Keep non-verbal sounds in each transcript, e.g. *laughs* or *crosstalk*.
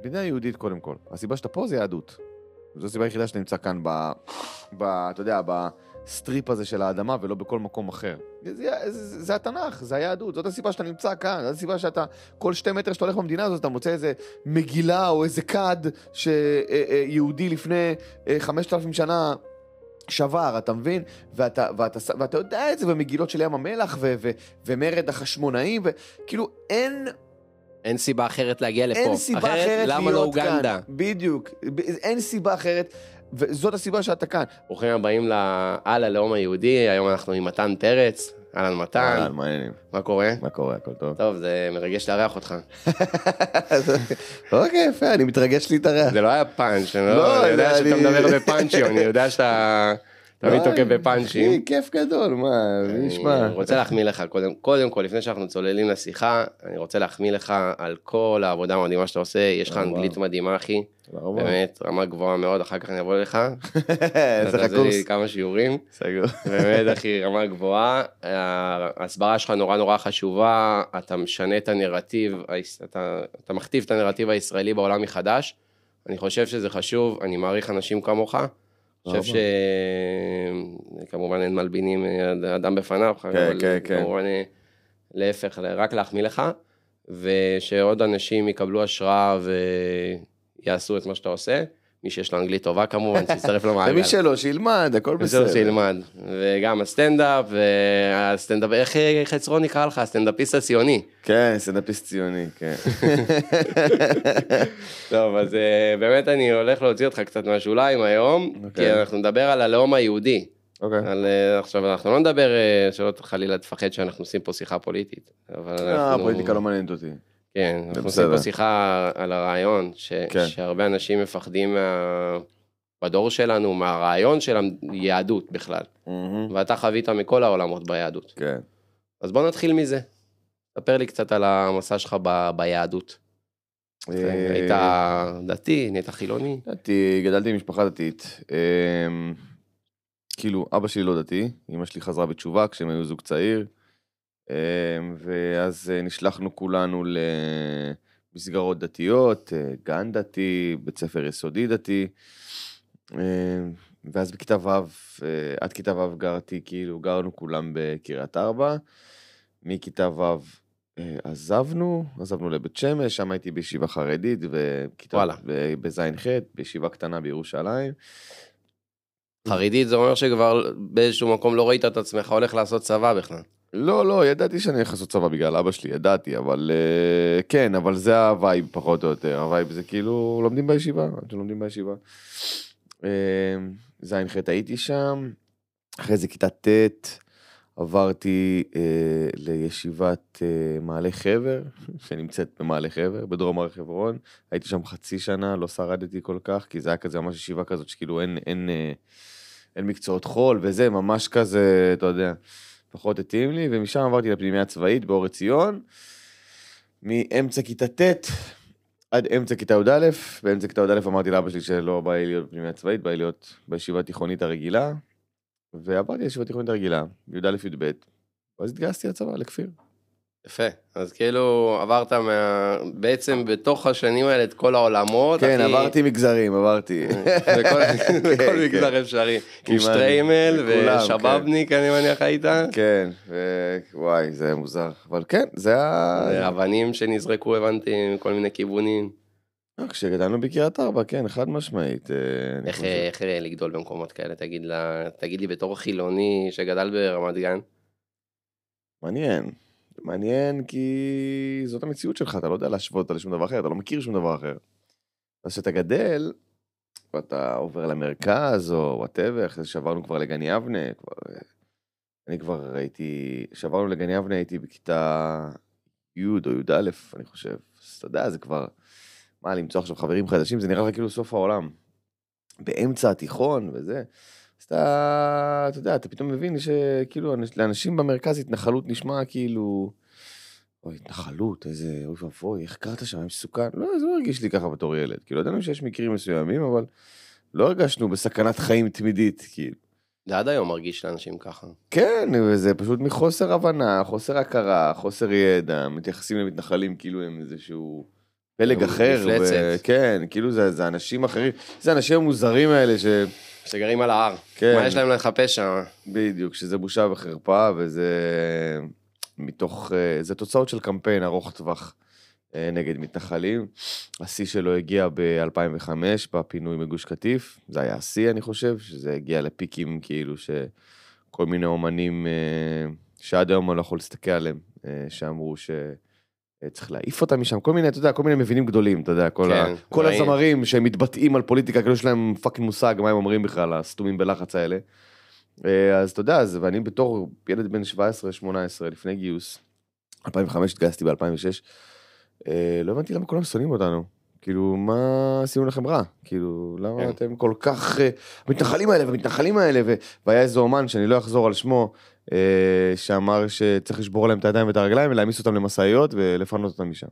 מדינה יהודית קודם כל. הסיבה שאתה פה זה יהדות. זו הסיבה היחידה שאתה נמצא כאן ב... ב... אתה יודע, ב strip הזה של האדמה ולא בכל מקום אחר. זה, זה, זה, זה התנ"ך, זה היהדות, זאת הסיבה שאתה נמצא כאן, זאת הסיבה שאתה, כל שתי מטר שאתה הולך במדינה הזאת, אתה מוצא איזה מגילה או איזה כד שיהודי לפני אה, חמשת אלפים שנה שבר, אתה מבין? ואתה, ואתה, ואתה יודע את זה במגילות של ים המלח ו, ו, ומרד החשמונאים, וכאילו אין... אין סיבה אחרת להגיע לפה. אין סיבה אחרת, אחרת למה לא אוגנדה? כאן. בדיוק. אין סיבה אחרת. וזאת הסיבה שאתה כאן. ברוכים הבאים ל"על הלאום היהודי", היום אנחנו עם מתן פרץ. אהלן מתן. אהלן, מה העניינים? מה קורה? מה קורה? הכל טוב. טוב, זה מרגש לארח אותך. *laughs* אוקיי, יפה, אני מתרגש להתארח. זה לא היה פאנץ', אני לא, *laughs* יודע שאתה מדבר בפאנצ'ים, אני יודע שאתה... תמיד תוקף בפאנצ'ים. כיף גדול, מה, מי ישמע. אני רוצה להחמיא לך, קודם, קודם כל, לפני שאנחנו צוללים לשיחה, אני רוצה להחמיא לך על כל העבודה המדהימה שאתה עושה, יש לך אנגלית מדהימה, אחי. באמת, רמה גבוהה מאוד, אחר כך אני אבוא אליך. *laughs* איזה לך קורס. כמה שיעורים. סגור. באמת, *laughs* אחי, רמה גבוהה. ההסברה שלך נורא נורא חשובה, אתה משנה את הנרטיב, אתה, אתה מכתיב את הנרטיב הישראלי בעולם מחדש. אני חושב שזה חשוב, אני מעריך אנשים כמוך. אני חושב שכמובן אין מלבינים אדם בפניו, כן, כן, כן. כמובן להפך, רק להחמיא לך, ושעוד אנשים יקבלו השראה ויעשו את מה שאתה עושה. מי שיש לו אנגלית טובה כמובן, שיצטרף למעגל. ומי שלא, שילמד, הכל בסדר. שלא, שילמד. וגם הסטנדאפ, והסטנדאפ, איך חצרון נקרא לך? הסטנדאפיסט הציוני. כן, סטנדאפיסט ציוני, כן. *laughs* טוב, אז אה, באמת אני הולך להוציא אותך קצת מהשוליים היום, כי אוקיי. אנחנו נדבר על הלאום היהודי. אוקיי. על, אה, עכשיו אנחנו לא נדבר, אה, שלא חלילה תפחד שאנחנו עושים פה שיחה פוליטית. אבל אנחנו... הפוליטיקה לא מעניינת אותי. כן, אנחנו עושים פה שיחה על הרעיון, ש... כן. שהרבה אנשים מפחדים מה... בדור שלנו, מהרעיון של היהדות בכלל. Mm-hmm. ואתה חווית מכל העולמות ביהדות. כן. אז בוא נתחיל מזה. ספר לי קצת על המסע שלך ב... ביהדות. אה, היית דתי, נהיית חילוני? דתי, גדלתי במשפחה דתית. אמ, כאילו, אבא שלי לא דתי, אמא שלי חזרה בתשובה כשהם היו זוג צעיר. אמ, ואז אה, נשלחנו כולנו למסגרות דתיות, אה, גן דתי, בית ספר יסודי דתי. אמ, ואז בכיתה ו', אה, עד כיתה ו' גרתי, כאילו, גרנו כולם בקריית ארבע. מכיתה ו' עזבנו, עזבנו לבית שמש, שם הייתי בישיבה חרדית, וכיתה בז'-ח', בישיבה קטנה בירושלים. חרדית זה אומר שכבר באיזשהו מקום לא ראית את עצמך הולך לעשות צבא בכלל. לא, לא, ידעתי שאני הולך לעשות צבא בגלל אבא שלי, ידעתי, אבל uh, כן, אבל זה ה vibe פחות או יותר, ה vibe זה כאילו לומדים בישיבה, עד שלומדים בישיבה. Uh, ז'-ח' הייתי שם, אחרי זה כיתה ט', עברתי uh, לישיבת uh, מעלה חבר, *laughs* שנמצאת במעלה חבר, בדרום הר חברון, הייתי שם חצי שנה, לא שרדתי כל כך, כי זה היה כזה ממש ישיבה כזאת שכאילו אין, אין, אין, אין מקצועות חול וזה, ממש כזה, אתה יודע. פחות התאים לי, ומשם עברתי לפנימיה הצבאית באור עציון, מאמצע כיתה ט' עד אמצע כיתה י"א, באמצע כיתה י"א אמרתי לאבא שלי שלא בא לי להיות בפנימיה צבאית, בא לי להיות בישיבה התיכונית הרגילה, ועברתי לישיבה התיכונית הרגילה, י"א י"ב, ואז התגייסתי לצבא, לכפיר. יפה, אז כאילו עברת מה... בעצם בתוך השנים האלה את כל העולמות. כן, הכי... עברתי מגזרים, עברתי. *laughs* בכל, בכל *laughs* כן, מגזר כן. אפשרי. עם שטריימל ושבאבניק, כן. אני מניח היית. כן, וואי, זה מוזר. אבל כן, זה ה... אבנים שנזרקו, הבנתי, מכל מיני כיוונים. כשגדלנו בקריית ארבע, כן, חד משמעית. אה, איך, איך לגדול במקומות כאלה? תגיד, לה, תגיד לי בתור חילוני שגדל ברמת גן. מעניין. מעניין כי זאת המציאות שלך, אתה לא יודע להשוות אותה לשום דבר אחר, אתה לא מכיר שום דבר אחר. אז כשאתה גדל, ואתה עובר למרכז או וואטאבר, אחרי שעברנו כבר לגן יבנה, כבר... אני כבר הייתי, כשעברנו לגן יבנה הייתי בכיתה י' או י"א, אני חושב. אז אתה יודע, זה כבר, מה, למצוא עכשיו חברים חדשים, זה נראה לך כאילו סוף העולם. באמצע התיכון וזה. אז אתה, אתה יודע, אתה פתאום מבין שכאילו לאנשים במרכז התנחלות נשמע כאילו, אוי, התנחלות, איזה, אוי ואבוי, איך קראת שם, מסוכן? לא, זה לא הרגיש לי ככה בתור ילד. כאילו, ידענו שיש מקרים מסוימים, אבל לא הרגשנו בסכנת חיים תמידית, כאילו. זה עד היום מרגיש לאנשים ככה. כן, וזה פשוט מחוסר הבנה, חוסר הכרה, חוסר ידע, מתייחסים למתנחלים כאילו הם איזשהו פלג אחר, מפלצת. כן, כאילו זה, זה אנשים אחרים, זה האנשים המוזרים האלה ש... שגרים על ההר. כן. מה יש להם לחפש שם? בדיוק, שזה בושה וחרפה, וזה מתוך, אה, זה תוצאות של קמפיין ארוך טווח אה, נגד מתנחלים. השיא שלו הגיע ב-2005, בפינוי מגוש קטיף, זה היה השיא אני חושב, שזה הגיע לפיקים כאילו שכל מיני אומנים אה, שעד היום אני לא יכול להסתכל עליהם, שאמרו ש... אה, צריך להעיף אותם משם, כל מיני, אתה יודע, כל מיני מבינים גדולים, אתה יודע, כל, כן, ה, כל ראינו. הזמרים שמתבטאים על פוליטיקה, כאילו יש להם fucking מושג מה הם אומרים בכלל, הסתומים בלחץ האלה. אה, אז אתה יודע, אז, ואני בתור ילד בן 17-18 לפני גיוס, 2005 התגייסתי ב-2006, אה, לא הבנתי למה כולם שונאים אותנו. כאילו, מה עשינו לכם רע? כאילו, למה כן. אתם כל כך... המתנחלים האלה והמתנחלים האלה, ו... והיה איזה אומן שאני לא אחזור על שמו, שאמר שצריך לשבור להם את הידיים ואת הרגליים ולהעמיס אותם למשאיות ולפנות אותם משם.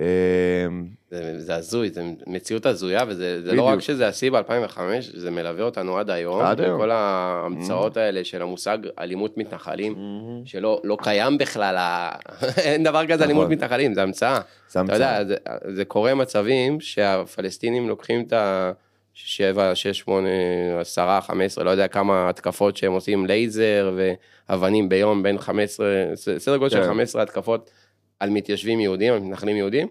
אה, זה, זה הזוי, זה מציאות הזויה, וזה זה לא. רק שזה השיא ב-2005, זה מלווה אותנו עד היום. עד היום. כל ההמצאות האלה של המושג אלימות מתנחלים, שלא לא קיים בכלל, *laughs* אין דבר כזה אלימות נכון. מתנחלים, זה המצאה. זה אתה יודע, זה, זה קורה מצבים שהפלסטינים לוקחים את ה... 7, 6, 8, 10, 15, לא יודע כמה התקפות שהם עושים לייזר ואבנים ביום בין 15, סדר גודל של כן. 15 התקפות על מתיישבים יהודים, על מתנחלים יהודים,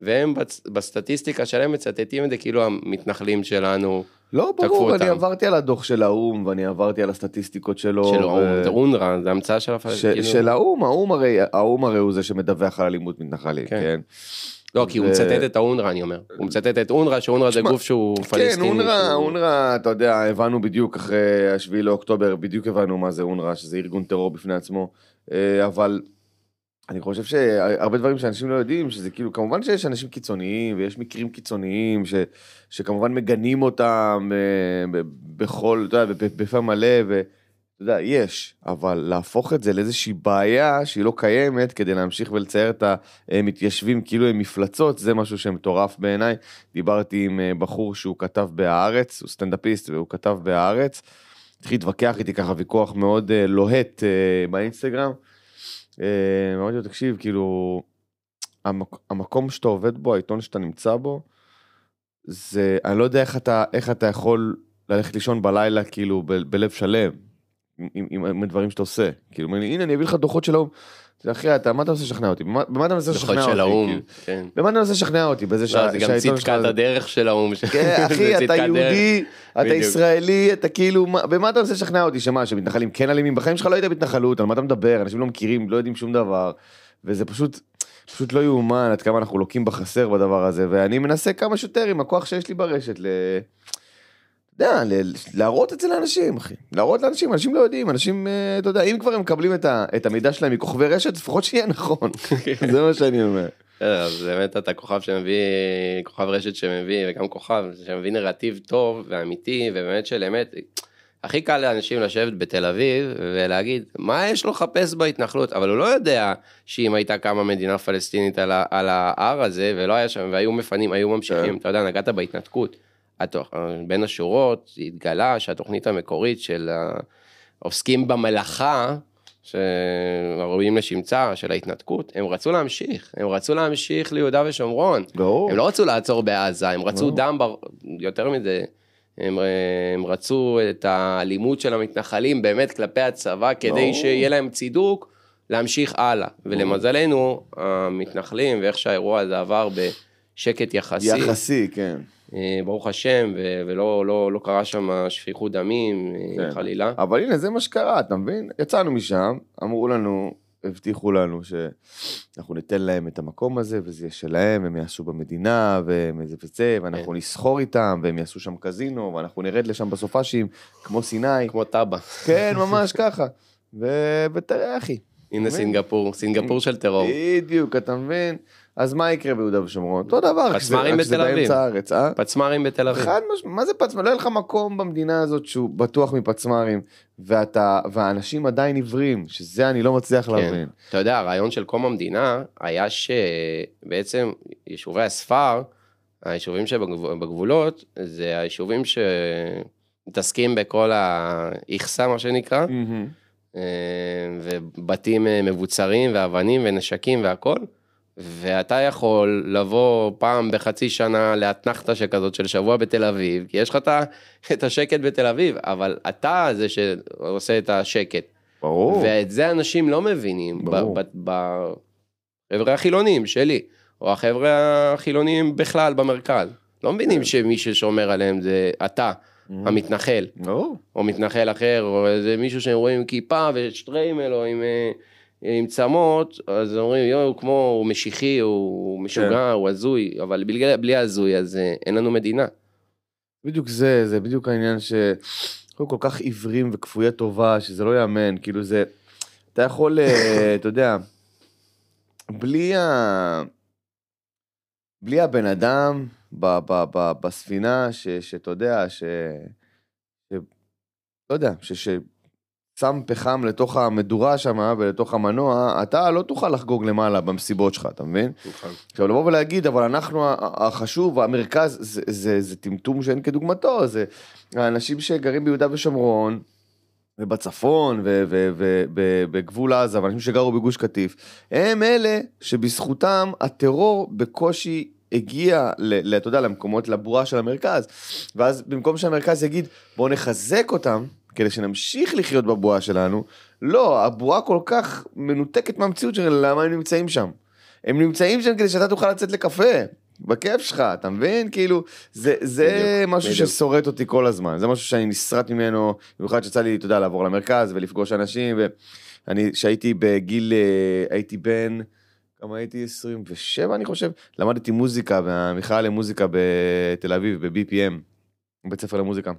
והם בצ- בסטטיסטיקה שלהם מצטטים את זה כאילו המתנחלים שלנו, לא, ברור, אני אותם. עברתי על הדוח של האו"ם ואני עברתי על הסטטיסטיקות שלו. של ו- האו"ם, זה אונר"א, זה המצאה של הפלסטינים. של האו"ם, האו"ם הרי, האו"ם הרי הוא זה שמדווח על אלימות מתנחלים, כן. כן? לא, כי הוא מצטט את האונר"א, אני אומר. הוא מצטט את אונר"א, שאונר"א זה גוף שהוא כן, פלסטיני. אונר"א, שהוא- אונר"א, אתה יודע, הבנו בדיוק אחרי השביעי לאוקטובר, בדיוק הבנו מה זה אונר"א, שזה ארגון טרור בפני עצמו, אה, אבל אני חושב שהרבה דברים שאנשים לא יודעים, שזה כאילו, כמובן שיש אנשים קיצוניים, ויש מקרים קיצוניים, ש, שכמובן מגנים אותם אה, בכל, אתה יודע, בפה מלא. אתה יודע, יש, אבל להפוך את זה לאיזושהי בעיה שהיא לא קיימת כדי להמשיך ולצייר את המתיישבים כאילו הם מפלצות, זה משהו שמטורף בעיניי. דיברתי עם אה, בחור שהוא כתב בהארץ, הוא סטנדאפיסט והוא כתב בהארץ. התחיל להתווכח איתי ככה ויכוח מאוד אה, לוהט אה, באינסטגרם. אמרתי לו, תקשיב, כאילו, המק, המקום שאתה עובד בו, העיתון שאתה נמצא בו, זה, אני לא יודע איך אתה, איך אתה יכול ללכת לישון בלילה, כאילו, ב, בלב שלם, עם, עם, עם הדברים שאתה עושה. כאילו, אומר לי, הנה, אני אביא לך דוחות של האו"ם. אחי, אתה, מה אתה מנסה לשכנע אותי? במה, אתה מנסה לשכנע דוחות אותי? של האו"ם, כאילו? כן. במה אתה מנסה לשכנע אותי? בזה לא, שה- זה גם צדקת הדרך של האו"ם. כן, *laughs* אחי, אתה. יהודי, אתה. ישראלי, אתה כאילו, מה- במה אתה מנסה לשכנע אותי? שמה, שמתנחלים כן אלימים? בחיים שלך לא היית בהתנחלות, על מה אתה מדבר? אנשים לא מכירים, לא יודעים שום דבר. וזה פשוט, פשוט לא יאומן עד כמה אנחנו לוקים בחסר בדבר הזה, ואני מנסה כמה שיותר עם הכוח שיש לי ברשת, ל... יודע, להראות את זה לאנשים, אחי. להראות לאנשים, אנשים לא יודעים, אנשים, אה, אתה יודע, אם כבר הם מקבלים את ה- את המידע שלהם מכוכבי רשת, לפחות שיהיה נכון. *laughs* זה מה שאני אומר. בסדר, אז באמת אתה כוכב שמביא, כוכב רשת שמביא, וגם כוכב שמביא נרטיב טוב ואמיתי, ובאמת של אמת. הכי קל לאנשים לשבת בתל אביב ולהגיד, מה יש לו לחפש בהתנחלות? אבל הוא לא יודע שאם הייתה קמה מדינה פלסטינית על, ה- על ההר הזה, ולא היה שם, והיו מפנים, היו ממשיכים, כן. אתה יודע, נגעת בהתנתקות. התוך, בין השורות התגלה שהתוכנית המקורית של העוסקים במלאכה, שראויים לשמצה של ההתנתקות, הם רצו להמשיך, הם רצו להמשיך ליהודה ושומרון. ברור. הם לא רצו לעצור בעזה, הם רצו ברור. דם, בר... יותר מזה, הם, הם רצו את האלימות של המתנחלים באמת כלפי הצבא, כדי ברור. שיהיה להם צידוק להמשיך הלאה. ולמזלנו, המתנחלים ואיך שהאירוע הזה עבר בשקט יחסי, יחסי, כן. אה, ברוך השם, ו- ולא לא, לא קרה שם שפיכות דמים, אה, כן. חלילה. אבל הנה, זה מה שקרה, אתה מבין? יצאנו משם, אמרו לנו, הבטיחו לנו שאנחנו ניתן להם את המקום הזה, וזה יהיה שלהם, הם יעשו במדינה, והם זה וזה, ואנחנו כן. נסחור איתם, והם יעשו שם קזינו, ואנחנו נרד לשם בסופאשים, כמו סיני. כמו טאבה. כן, ממש ככה. ו- ותראה, אחי. הנה? סינגפור, סינגפור של טרור. בדיוק, אתה מבין? אז מה יקרה ביהודה ושומרון? אותו דבר, פצמ"רים בתל אביב. באמצע הארץ, אה? פצמ"רים בתל אביב. חד משמעית, מה זה פצמ"ר? לא יהיה לך מקום במדינה הזאת שהוא בטוח מפצמ"רים, ואתה, והאנשים עדיין עיוורים, שזה אני לא מצליח כן. להבין. אתה יודע, הרעיון של קום המדינה היה שבעצם יישובי הספר, היישובים שבגבולות, זה היישובים שמתעסקים בכל האיכסה, מה שנקרא, אה, ובתים אה, מבוצרים ואבנים ונשקים והכל, ואתה יכול לבוא פעם בחצי שנה לאתנחתא שכזאת של שבוע בתל אביב, כי יש לך *laughs* את השקט בתל אביב, אבל אתה זה שעושה את השקט. ברור. ואת זה אנשים לא מבינים. ברור. בחבר'ה החילונים שלי, או החבר'ה החילונים בכלל במרכז. לא מבינים שמי ששומר עליהם זה אתה, המתנחל, ברור. או מתנחל אחר, או איזה מישהו שהם רואים עם כיפה ושטריימל, או עם, אה, עם צמות, אז אומרים, יואו, הוא כמו, הוא משיחי, הוא משוגע, הוא הזוי, אבל בלי, בלי הזוי, אז אה, אין לנו מדינה. בדיוק זה, זה בדיוק העניין ש... אנחנו כל כך עיוורים וכפויי טובה, שזה לא ייאמן, כאילו זה... אתה יכול, אה, *laughs* אתה יודע, בלי ה... בלי הבן אדם ב, ב, ב, בספינה, שאתה יודע, ש... ש... לא יודע, ש... ש... שם פחם לתוך המדורה שם ולתוך המנוע, אתה לא תוכל לחגוג למעלה במסיבות שלך, אתה מבין? עכשיו לבוא ולהגיד, אבל אנחנו החשוב, המרכז, זה, זה, זה טמטום שאין כדוגמתו, זה האנשים שגרים ביהודה ושומרון, ובצפון, ובגבול עזה, ואנשים שגרו בגוש קטיף, הם אלה שבזכותם הטרור בקושי הגיע, אתה יודע, למקומות, לבועה של המרכז. ואז במקום שהמרכז יגיד, בואו נחזק אותם, כדי שנמשיך לחיות בבועה שלנו, לא, הבועה כל כך מנותקת מהמציאות של למה הם נמצאים שם. הם נמצאים שם כדי שאתה תוכל לצאת לקפה, בכיף שלך, אתה מבין? כאילו, זה, זה בדיוק, משהו בדיוק. ששורט אותי כל הזמן, זה משהו שאני נסרט ממנו, במיוחד שיצא לי, אתה יודע, לעבור למרכז ולפגוש אנשים, ואני, שהייתי בגיל, אה, הייתי בן, כמה הייתי? 27 אני חושב, למדתי מוזיקה במכללה למוזיקה בתל אביב, ב-BPM, בית ספר למוזיקה.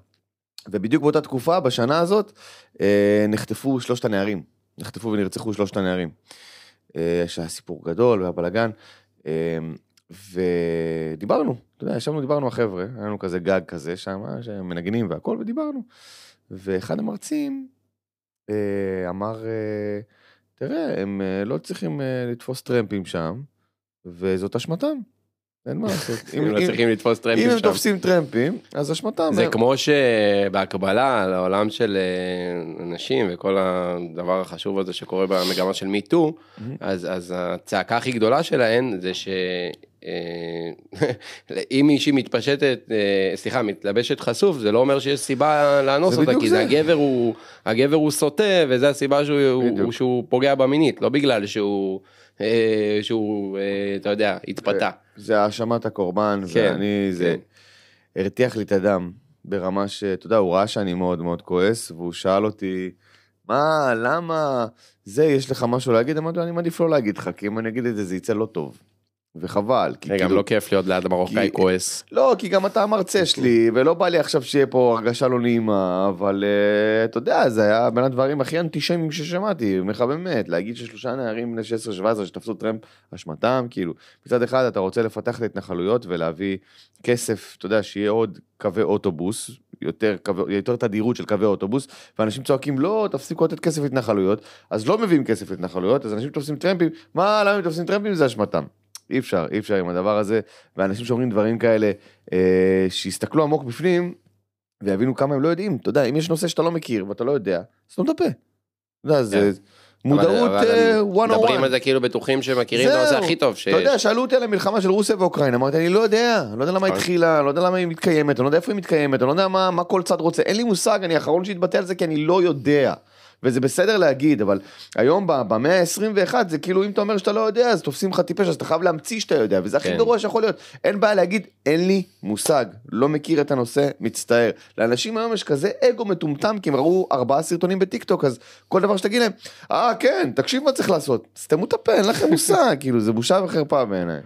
ובדיוק באותה תקופה, בשנה הזאת, אה, נחטפו שלושת הנערים, נחטפו ונרצחו שלושת הנערים. אה, שהיה סיפור גדול והיה בלאגן, אה, ודיברנו, אתה יודע, ישבנו, דיברנו החבר'ה, היה לנו כזה גג כזה שם, שמנגנים והכל, ודיברנו. ואחד המרצים אה, אמר, אה, תראה, הם אה, לא צריכים אה, לתפוס טרמפים שם, וזאת אשמתם, אין מה לעשות. *laughs* אם לא צריכים לתפוס אם טרמפים הם שם. תופסים טרמפים, אז אשמתם. זה הם- כמו שבהקבלה לעולם של אה, נשים וכל הדבר החשוב הזה שקורה במגמה של מיטו, אז, הצעקה הכי גדולה שלהן זה ש... אה, *laughs* אם מישהי מתפשטת, אה, סליחה, מתלבשת חשוף, זה לא אומר שיש סיבה לאנוס אותה, כי זה. הגבר הוא, הגבר הוא סוטה, וזה הסיבה שהוא, שהוא פוגע בה מינית, לא בגלל שהוא, שהוא, אה, אתה יודע, התפתה. זה האשמת הקורבן, כן, ואני, זה הרתיח לי את הדם ברמה שאתה יודע, הוא ראה שאני מאוד מאוד כועס, והוא שאל אותי, מה, למה, זה, יש לך משהו להגיד? אמרתי לו, אני מעדיף לא להגיד לך, כי אם אני אגיד את זה, זה יצא לא טוב. וחבל, כי זה גם כאילו, לא כיף להיות ליד המרוקאי כועס. לא, כי גם אתה המרצה שלי, ולא בא לי עכשיו שיהיה פה הרגשה לא נעימה, אבל uh, אתה יודע, זה היה בין הדברים הכי אנטישמיים ששמעתי, אומר לך באמת, להגיד ששלושה נערים בני 16-17 שתפסו טרמפ, אשמתם, כאילו, מצד אחד אתה רוצה לפתח את ההתנחלויות ולהביא כסף, אתה יודע, שיהיה עוד קווי אוטובוס, יותר, יותר תדירות של קווי אוטובוס, ואנשים צועקים, לא, תפסיקו לתת כסף להתנחלויות, אז לא מביאים כסף להתנחלויות, אז אנשים תופסים טרמפים, מה, למה הם תופסים טרמפים? זה אשמתם. אי אפשר, אי אפשר עם הדבר הזה, ואנשים שאומרים דברים כאלה, אה, שיסתכלו עמוק בפנים, ויבינו כמה הם לא יודעים. אתה יודע, אם יש נושא שאתה לא מכיר ואתה לא יודע, סתום את הפה. אתה יודע, זה מודעות אבל- אבל אה, הם 101. מדברים על זה כאילו בטוחים שמכירים את הנושא זהו. הכי טוב. אתה יודע, שאלו אותי על המלחמה של רוסיה ואוקראינה, אמרתי, אני לא יודע, אני לא יודע למה היא נכון. התחילה, אני לא יודע למה היא מתקיימת, אני לא יודע איפה היא מתקיימת, אני לא יודע מה, מה כל צד רוצה, אין לי מושג, אני האחרון שיתבטא על זה כי אני לא יודע. וזה בסדר להגיד, אבל היום במאה ה-21 זה כאילו אם אתה אומר שאתה לא יודע אז תופסים לך טיפש אז אתה חייב להמציא שאתה יודע וזה הכי כן. גרוע שיכול להיות. אין בעיה להגיד אין לי מושג, לא מכיר את הנושא, מצטער. לאנשים היום יש כזה אגו מטומטם כי הם ראו ארבעה סרטונים בטיק טוק אז כל דבר שתגיד להם, אה כן, תקשיב מה צריך לעשות, סתמו את הפה, אין לכם מושג, *laughs* כאילו זה בושה וחרפה בעיניי.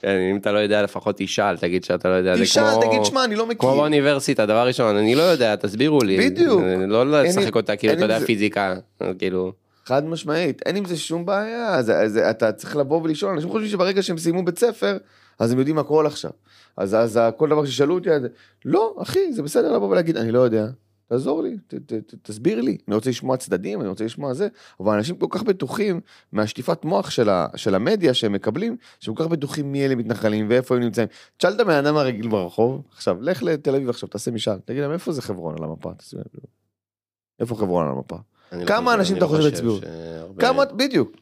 כן, אם אתה לא יודע לפחות תשאל, תגיד שאתה לא יודע. זה תשאל, כמו- תגיד, שמע, אני לא מכיר. כמו באוניברסיטה, דבר ראשון, אני לא יודע, תסבירו לי. בדיוק. לא לשחק אותה כאילו, אתה יודע, פיזיקה, כאילו. חד משמעית, אין עם זה שום בעיה, זה, זה, אתה צריך לבוא ולשאול, אנשים חושבים שברגע שהם סיימו בית ספר, אז הם יודעים הכל עכשיו. אז, אז כל דבר ששאלו אותי, אז, לא, אחי, זה בסדר לבוא ולהגיד, אני לא יודע, תעזור לי, ת, ת, ת, תסביר לי, אני רוצה לשמוע צדדים, אני רוצה לשמוע זה, אבל אנשים כל כך בטוחים מהשטיפת מוח של, ה, של המדיה שהם מקבלים, שהם כל כך בטוחים מי אלה מתנחלים ואיפה הם נמצאים. תשאל את הבן אדם הרגיל ברחוב, עכשיו, לך לתל אביב עכשיו, תעשה משאל, תגיד להם איפה זה חברון על המפה, תעשה- איפה חברון על המפה? לא כמה חושב- אנשים אתה לא חושב הצביעו? כמה, בדיוק.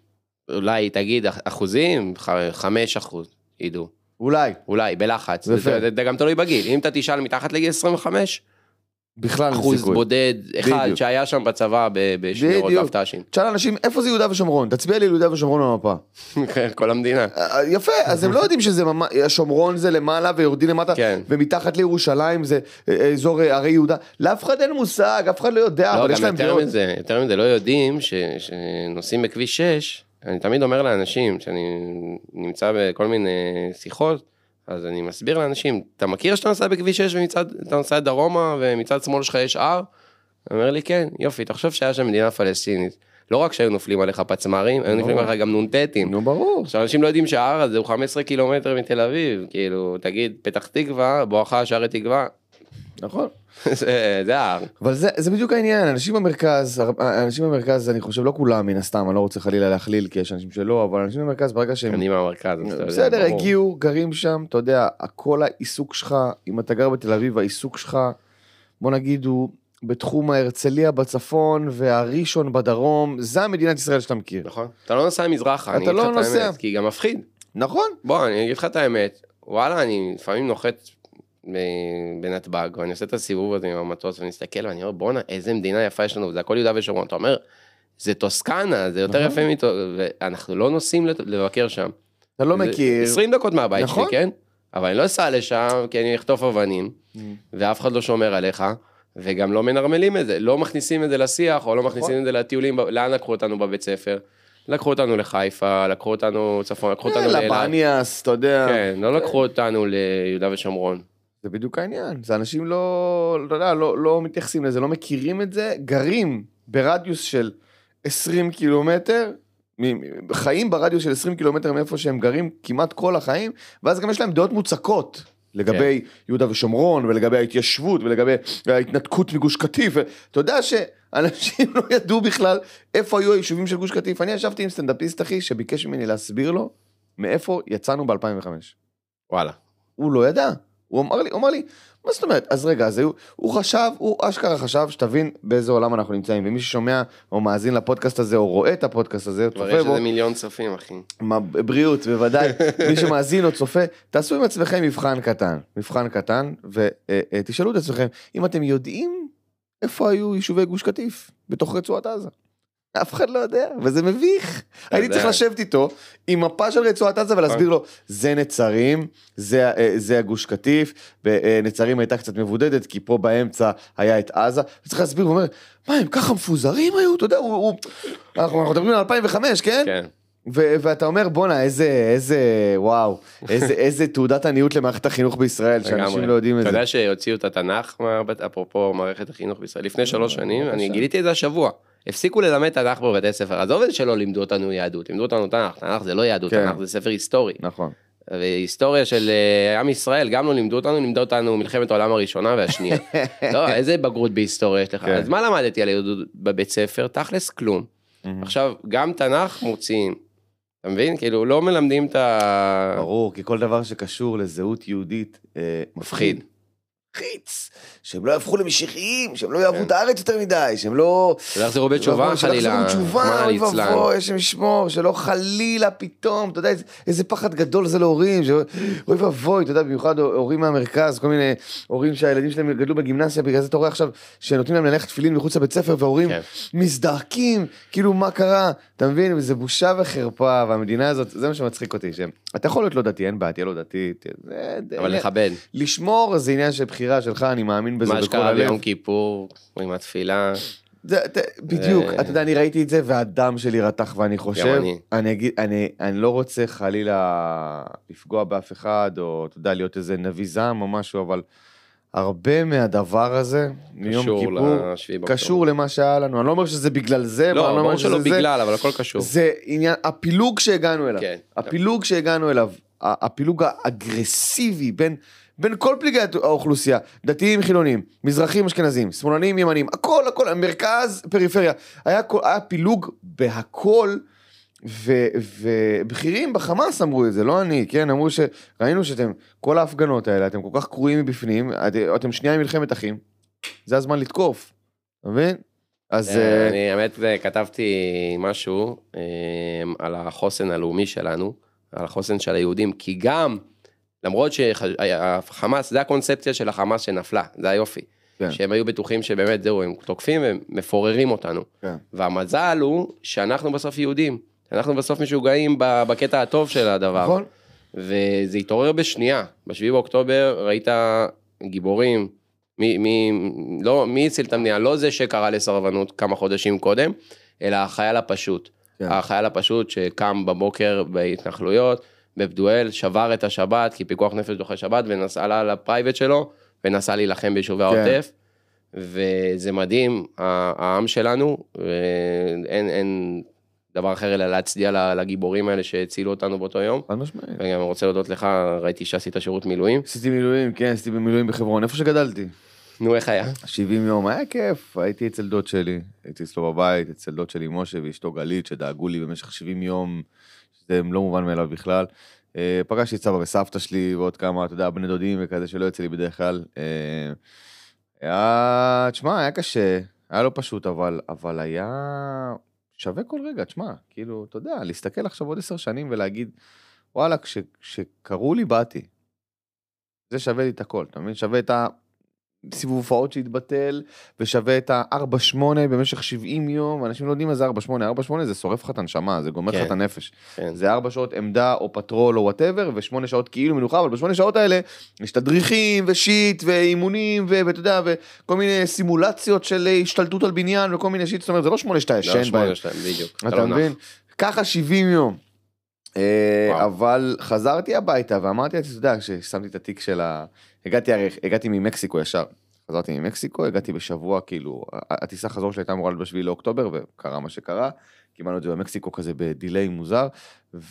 אולי תגיד אחוזים, חמש אחוז ידעו. אולי, אולי, בלחץ. יפה. זה, זה, זה גם תלוי בגיל. אם אתה תשאל מתחת לגיל 25, בכלל אחוז סיכוי. בודד אחד בדיוק. שהיה שם בצבא ב- בשמירות בדיוק. אבט"שים. תשאל אנשים, איפה זה יהודה ושומרון? תצביע לי יהודה ושומרון במפה. *laughs* כל המדינה. אה, יפה, אז הם לא יודעים שזה ממש, השומרון זה למעלה ויורדים למטה, כן. ומתחת לירושלים זה אה, אזור אה, הרי יהודה. לאף אחד אין מושג, אף אחד לא יודע, לא, אבל יש להם דעות. מזה, יותר מזה, לא יודעים שנוסעים בכביש 6, אני תמיד אומר לאנשים, שאני נמצא בכל מיני שיחות, אז אני מסביר לאנשים, אתה מכיר שאתה נוסע בכביש 6 ואתה נוסע דרומה ומצד שמאל שלך יש הר? הוא אומר לי, כן, יופי, תחשוב שהיה שם מדינה פלסטינית. לא רק שהיו נופלים עליך פצמ"רים, היו נופלים עליך גם נ"טים. נו ברור. עכשיו אנשים לא יודעים שההר הזה הוא 15 קילומטר מתל אביב, כאילו, תגיד, פתח תקווה, בואכה שערי תקווה, נכון. *laughs* זה ההר. אבל זה, זה בדיוק העניין, אנשים במרכז, אנשים במרכז, אני חושב, לא כולם מן הסתם, אני לא רוצה חלילה להכליל, כי יש אנשים שלא, אבל אנשים במרכז, ברגע שהם... אני מהמרכז, בסדר. הגיעו, גרים שם, אתה יודע, כל העיסוק שלך, אם אתה גר בתל אביב, העיסוק שלך, בוא נגיד, הוא בתחום ההרצליה בצפון והראשון בדרום, זה המדינת ישראל שאתה מכיר. נכון. אתה לא נוסע מזרחה, אני אגיד לך לא את נוסע. האמת, כי גם מפחיד. נכון? בוא, אני אגיד לך את האמת, וואלה, אני לפעמים נוחת בנתב"ג, ואני עושה את הסיבוב הזה עם המטוס, ואני מסתכל ואני אומר, בואנה, איזה מדינה יפה יש לנו, זה הכל יהודה ושומרון. אתה אומר, זה טוסקנה, זה יותר נכון. יפה מאיתו, ואנחנו לא נוסעים לבקר שם. אתה לא מכיר. 20 דקות מהבית שלי, נכון. כן? אבל אני לא אסע לשם, כי אני אחטוף אבנים, ואף אחד לא שומר עליך. וגם לא מנרמלים את זה, לא מכניסים את זה לשיח, או לא מכניסים את זה לטיולים, לאן לקחו אותנו בבית ספר? לקחו אותנו לחיפה, לקחו אותנו צפון, לקחו אותנו אה, לאילת. לבניאס, אתה יודע. כן, לא לקחו אותנו ליהודה ושומרון. זה בדיוק העניין, זה אנשים לא, אתה יודע, לא, לא מתייחסים לזה, לא מכירים את זה, גרים ברדיוס של 20 קילומטר, חיים ברדיוס של 20 קילומטר מאיפה שהם גרים כמעט כל החיים, ואז גם יש להם דעות מוצקות. לגבי יהודה ושומרון ולגבי ההתיישבות ולגבי ההתנתקות מגוש קטיף ואתה יודע שאנשים *laughs* לא ידעו בכלל איפה היו היישובים של גוש קטיף אני ישבתי עם סטנדאפיסט אחי שביקש ממני להסביר לו מאיפה יצאנו ב-2005 וואלה. הוא לא ידע. הוא אמר לי, הוא אמר לי, מה זאת אומרת? אז רגע, אז היו, הוא חשב, הוא אשכרה חשב, שתבין באיזה עולם אנחנו נמצאים, ומי ששומע או מאזין לפודקאסט הזה, או רואה את הפודקאסט הזה, כבר צופה יש בו, איזה מיליון צופים, אחי. מה, בריאות, בוודאי, *laughs* מי שמאזין או צופה, תעשו עם עצמכם מבחן קטן, מבחן קטן, ותשאלו את עצמכם, אם אתם יודעים איפה היו יישובי גוש קטיף, בתוך רצועת עזה. אף אחד לא יודע, וזה מביך. הייתי. צריך לשבת איתו עם מפה של רצועת עזה ולהסביר לו, זה נצרים, זה, אה, זה הגוש קטיף, נצרים הייתה קצת מבודדת, כי פה באמצע היה את עזה, וצריך להסביר, הוא אומר, מה, הם ככה מפוזרים היו? אתה יודע, הוא, הוא... אנחנו מדברים על 2005, כן? כן. ו- ואתה אומר בואנה איזה איזה וואו איזה *laughs* איזה תעודת עניות למערכת החינוך בישראל שאנשים. לא יודעים את אתה זה. יודע שהוציאו את התנ"ך, אפרופו מערכת החינוך בישראל, לפני שלוש שנים. אני גיליתי את זה השבוע. הפסיקו ללמד תנ"ך בבתי ספר, עזוב את זה שלא לימדו אותנו יהדות, לימדו אותנו תנ"ך, תנ"ך זה לא יהדות, כן. תנ"ך זה ספר היסטורי. נכון. והיסטוריה של אה, עם ישראל גם לא לימדו אותנו, לימדו אותנו מלחמת העולם הראשונה והשנייה. *laughs* לא, איזה בגרות בהיסטוריה יש לך? כן. אז מה למדתי על יהדות בבית ספר? תכלס כלום. עכשיו, גם תנ"ך מוציאים. אתה מבין? כאילו, לא מלמדים את ה... ברור כי כל דבר שקשור לזהות יהודית אה, מפחיד. מפחיץ שהם לא יהפכו למשיחיים שהם לא יאהבו כן. את הארץ יותר מדי שהם לא. שלא יחזרו בתשובה שלא חלילה. יחזרו בתשובה אוי. ואבוי השם ישמור שלא חלילה פתאום אתה יודע איזה, פחד גדול זה להורים אוי ואבוי אתה יודע במיוחד הורים מהמרכז כל מיני הורים שהילדים שלהם גדלו בגימנסיה בגלל זה אתה רואה עכשיו שנותנים להם ללכת תפילין מחוץ לבית ספר והורים כן. מזדעקים כאילו מה קרה אתה מבין זה בושה וחרפה והמדינה הזאת זה מה שמצחיק אותי שאתה יכול להיות לא דתי אין בעיה תהיה לא דתי תהיה- זה- אבל לכבד. לשמור זה עניין של בחירה שלך אני מאמין בזה מה בכל שקרה הלב. ביום כיפור, עם התפילה. זה, אתה- בדיוק, אה. אתה יודע, אני ראיתי את זה והדם שלי רתח ואני חושב, אני. אני אגיד, אני, אני לא רוצה חלילה לפגוע באף אחד, או אתה יודע, להיות איזה נביא זעם או משהו, אבל הרבה מהדבר הזה, מיום כיפור. קשור למה שהיה לנו, אני לא אומר שזה בגלל זה, לא, אומר ברור שזה שלא זה, בגלל, אבל הכל קשור. זה עניין, הפילוג שהגענו אליו, כן. הפילוג שהגענו אליו, הפילוג האגרסיבי בין, בין כל פלגי האוכלוסייה, דתיים חילונים, מזרחים אשכנזים, שמאלנים ימנים, הכל הכל, מרכז פריפריה, היה, כל- היה פילוג בהכל. ו- ובכירים בחמאס אמרו את זה, לא אני, כן, אמרו שראינו שאתם, כל ההפגנות האלה, אתם כל כך קרועים מבפנים, את- אתם שנייה עם מלחמת אחים, זה הזמן לתקוף, אתה מבין? אז אה, אה, אני האמת אה, כתבתי משהו על החוסן הלאומי שלנו, על החוסן של היהודים, כי גם, למרות שהחמאס, זה הקונספציה של החמאס שנפלה, זה היופי. כן. שהם היו בטוחים שבאמת זהו, הם תוקפים והם מפוררים אותנו. כן. והמזל הוא שאנחנו בסוף יהודים, אנחנו בסוף משוגעים בקטע הטוב של הדבר. נכון. וזה התעורר בשנייה. ב-7 באוקטובר ראית גיבורים, מי, מי, לא, מי הציל את המדינה? לא זה שקרא לסרבנות כמה חודשים קודם, אלא החייל הפשוט. כן. החייל הפשוט שקם בבוקר בהתנחלויות, בבדואל, שבר את השבת, כי פיקוח נפש דוחה שבת, ונסע לה לפרייבט שלו, ונסע להילחם ביישובי כן. העוטף. וזה מדהים, העם שלנו, ואין אין דבר אחר אלא להצדיע לגיבורים האלה שהצילו אותנו באותו יום. חד משמעית. וגם אני רוצה להודות לך, ראיתי שעשית שירות מילואים. עשיתי מילואים, כן, עשיתי במילואים בחברון, איפה שגדלתי. נו, איך היה? 70 יום, היה כיף, הייתי אצל דוד שלי, הייתי אצלו בבית, אצל דוד שלי משה ואשתו גלית, שדאגו לי במשך 70 יום, שזה לא מובן מאליו בכלל. אה, פגשתי את סבא וסבתא שלי ועוד כמה, אתה יודע, בני דודים וכזה שלא יוצא לי בדרך כלל. אה, היה, תשמע, היה קשה, היה לא פשוט, אבל, אבל היה שווה כל רגע, תשמע, כאילו, אתה יודע, להסתכל עכשיו עוד עשר שנים ולהגיד, וואלה, כש, כשקראו לי, באתי. זה שווה לי את הכל, אתה מבין? שווה את הסיבוב הופעות שהתבטל, ושווה את ה-4-8 במשך 70 יום, אנשים לא יודעים מה זה 4-8, 4-8 זה שורף לך את הנשמה, זה גומר לך כן. את הנפש. כן. זה 4 שעות עמדה או פטרול או whatever, ו-8 שעות כאילו מנוחה, אבל ב-8 שעות האלה יש תדריכים ו shit ואימונים, ו- ואתה יודע, וכל מיני סימולציות של השתלטות על בניין וכל מיני shit, זאת אומרת, זה לא 8 שאתה לא, ישן בהם. שמונה שלהם, בדיוק. אתה לא. מבין? ככה 70 יום. אה. אבל חזרתי הביתה ואמרתי אתה יודע, כששמתי את התיק של ה... הגעתי הרי, הגעתי ממקסיקו ישר. חזרתי ממקסיקו, הגעתי בשבוע, כאילו, הטיסה חזור שלי הייתה אמורה להיות בשביעי לאוקטובר, וקרה מה שקרה. קיבלנו את זה במקסיקו כזה בדיליי מוזר,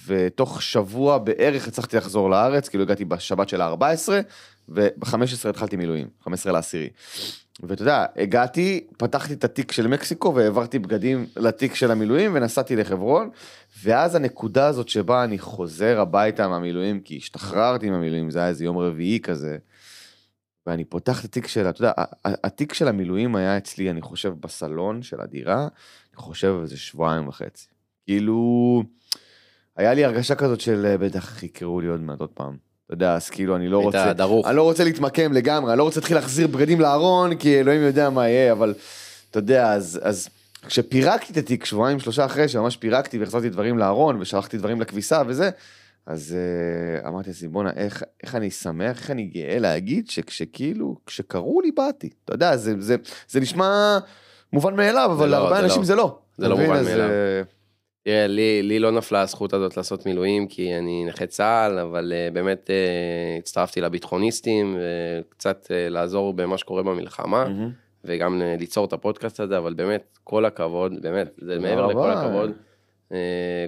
ותוך שבוע בערך הצלחתי לחזור לארץ, כאילו הגעתי בשבת של ה-14, וב-15 התחלתי מילואים, 15 לעשירי. ואתה יודע, הגעתי, פתחתי את התיק של מקסיקו והעברתי בגדים לתיק של המילואים ונסעתי לחברון, ואז הנקודה הזאת שבה אני חוזר הביתה מהמילואים, כי השתחררתי מהמילואים, זה היה איזה יום רביעי כזה, ואני פותח את התיק של, אתה יודע, התיק של המילואים היה אצלי, אני חושב, בסלון של הדירה, אני חושב איזה שבועיים וחצי. כאילו, היה לי הרגשה כזאת של אה, בטח יקראו לי עוד מעט עוד פעם. אתה יודע, אז כאילו אני לא רוצה, דרוך. אני לא רוצה להתמקם לגמרי, אני לא רוצה להתחיל להחזיר בגדים לארון, כי אלוהים יודע מה יהיה, אבל אתה יודע, אז, אז כשפירקתי את התיק שבועיים שלושה אחרי שממש פירקתי והחזרתי דברים לארון ושלחתי דברים לכביסה וזה, אז uh, אמרתי לעצמי, בואנה, איך, איך אני שמח, איך אני גאה להגיד שכשכאילו, כשקראו לי באתי. אתה יודע, זה, זה, זה נשמע מובן מאליו, אבל לא, להרבה זה אנשים לא. זה לא. זה לא? מובן מאליו. אה, תראה, לי, לי לא נפלה הזכות הזאת לעשות מילואים, כי אני נכה צה"ל, אבל uh, באמת uh, הצטרפתי לביטחוניסטים, וקצת uh, לעזור במה שקורה במלחמה, מהמם. וגם uh, ליצור את הפודקאסט הזה, אבל באמת, כל הכבוד, באמת, זה מעבר לכל. הכבוד. Uh,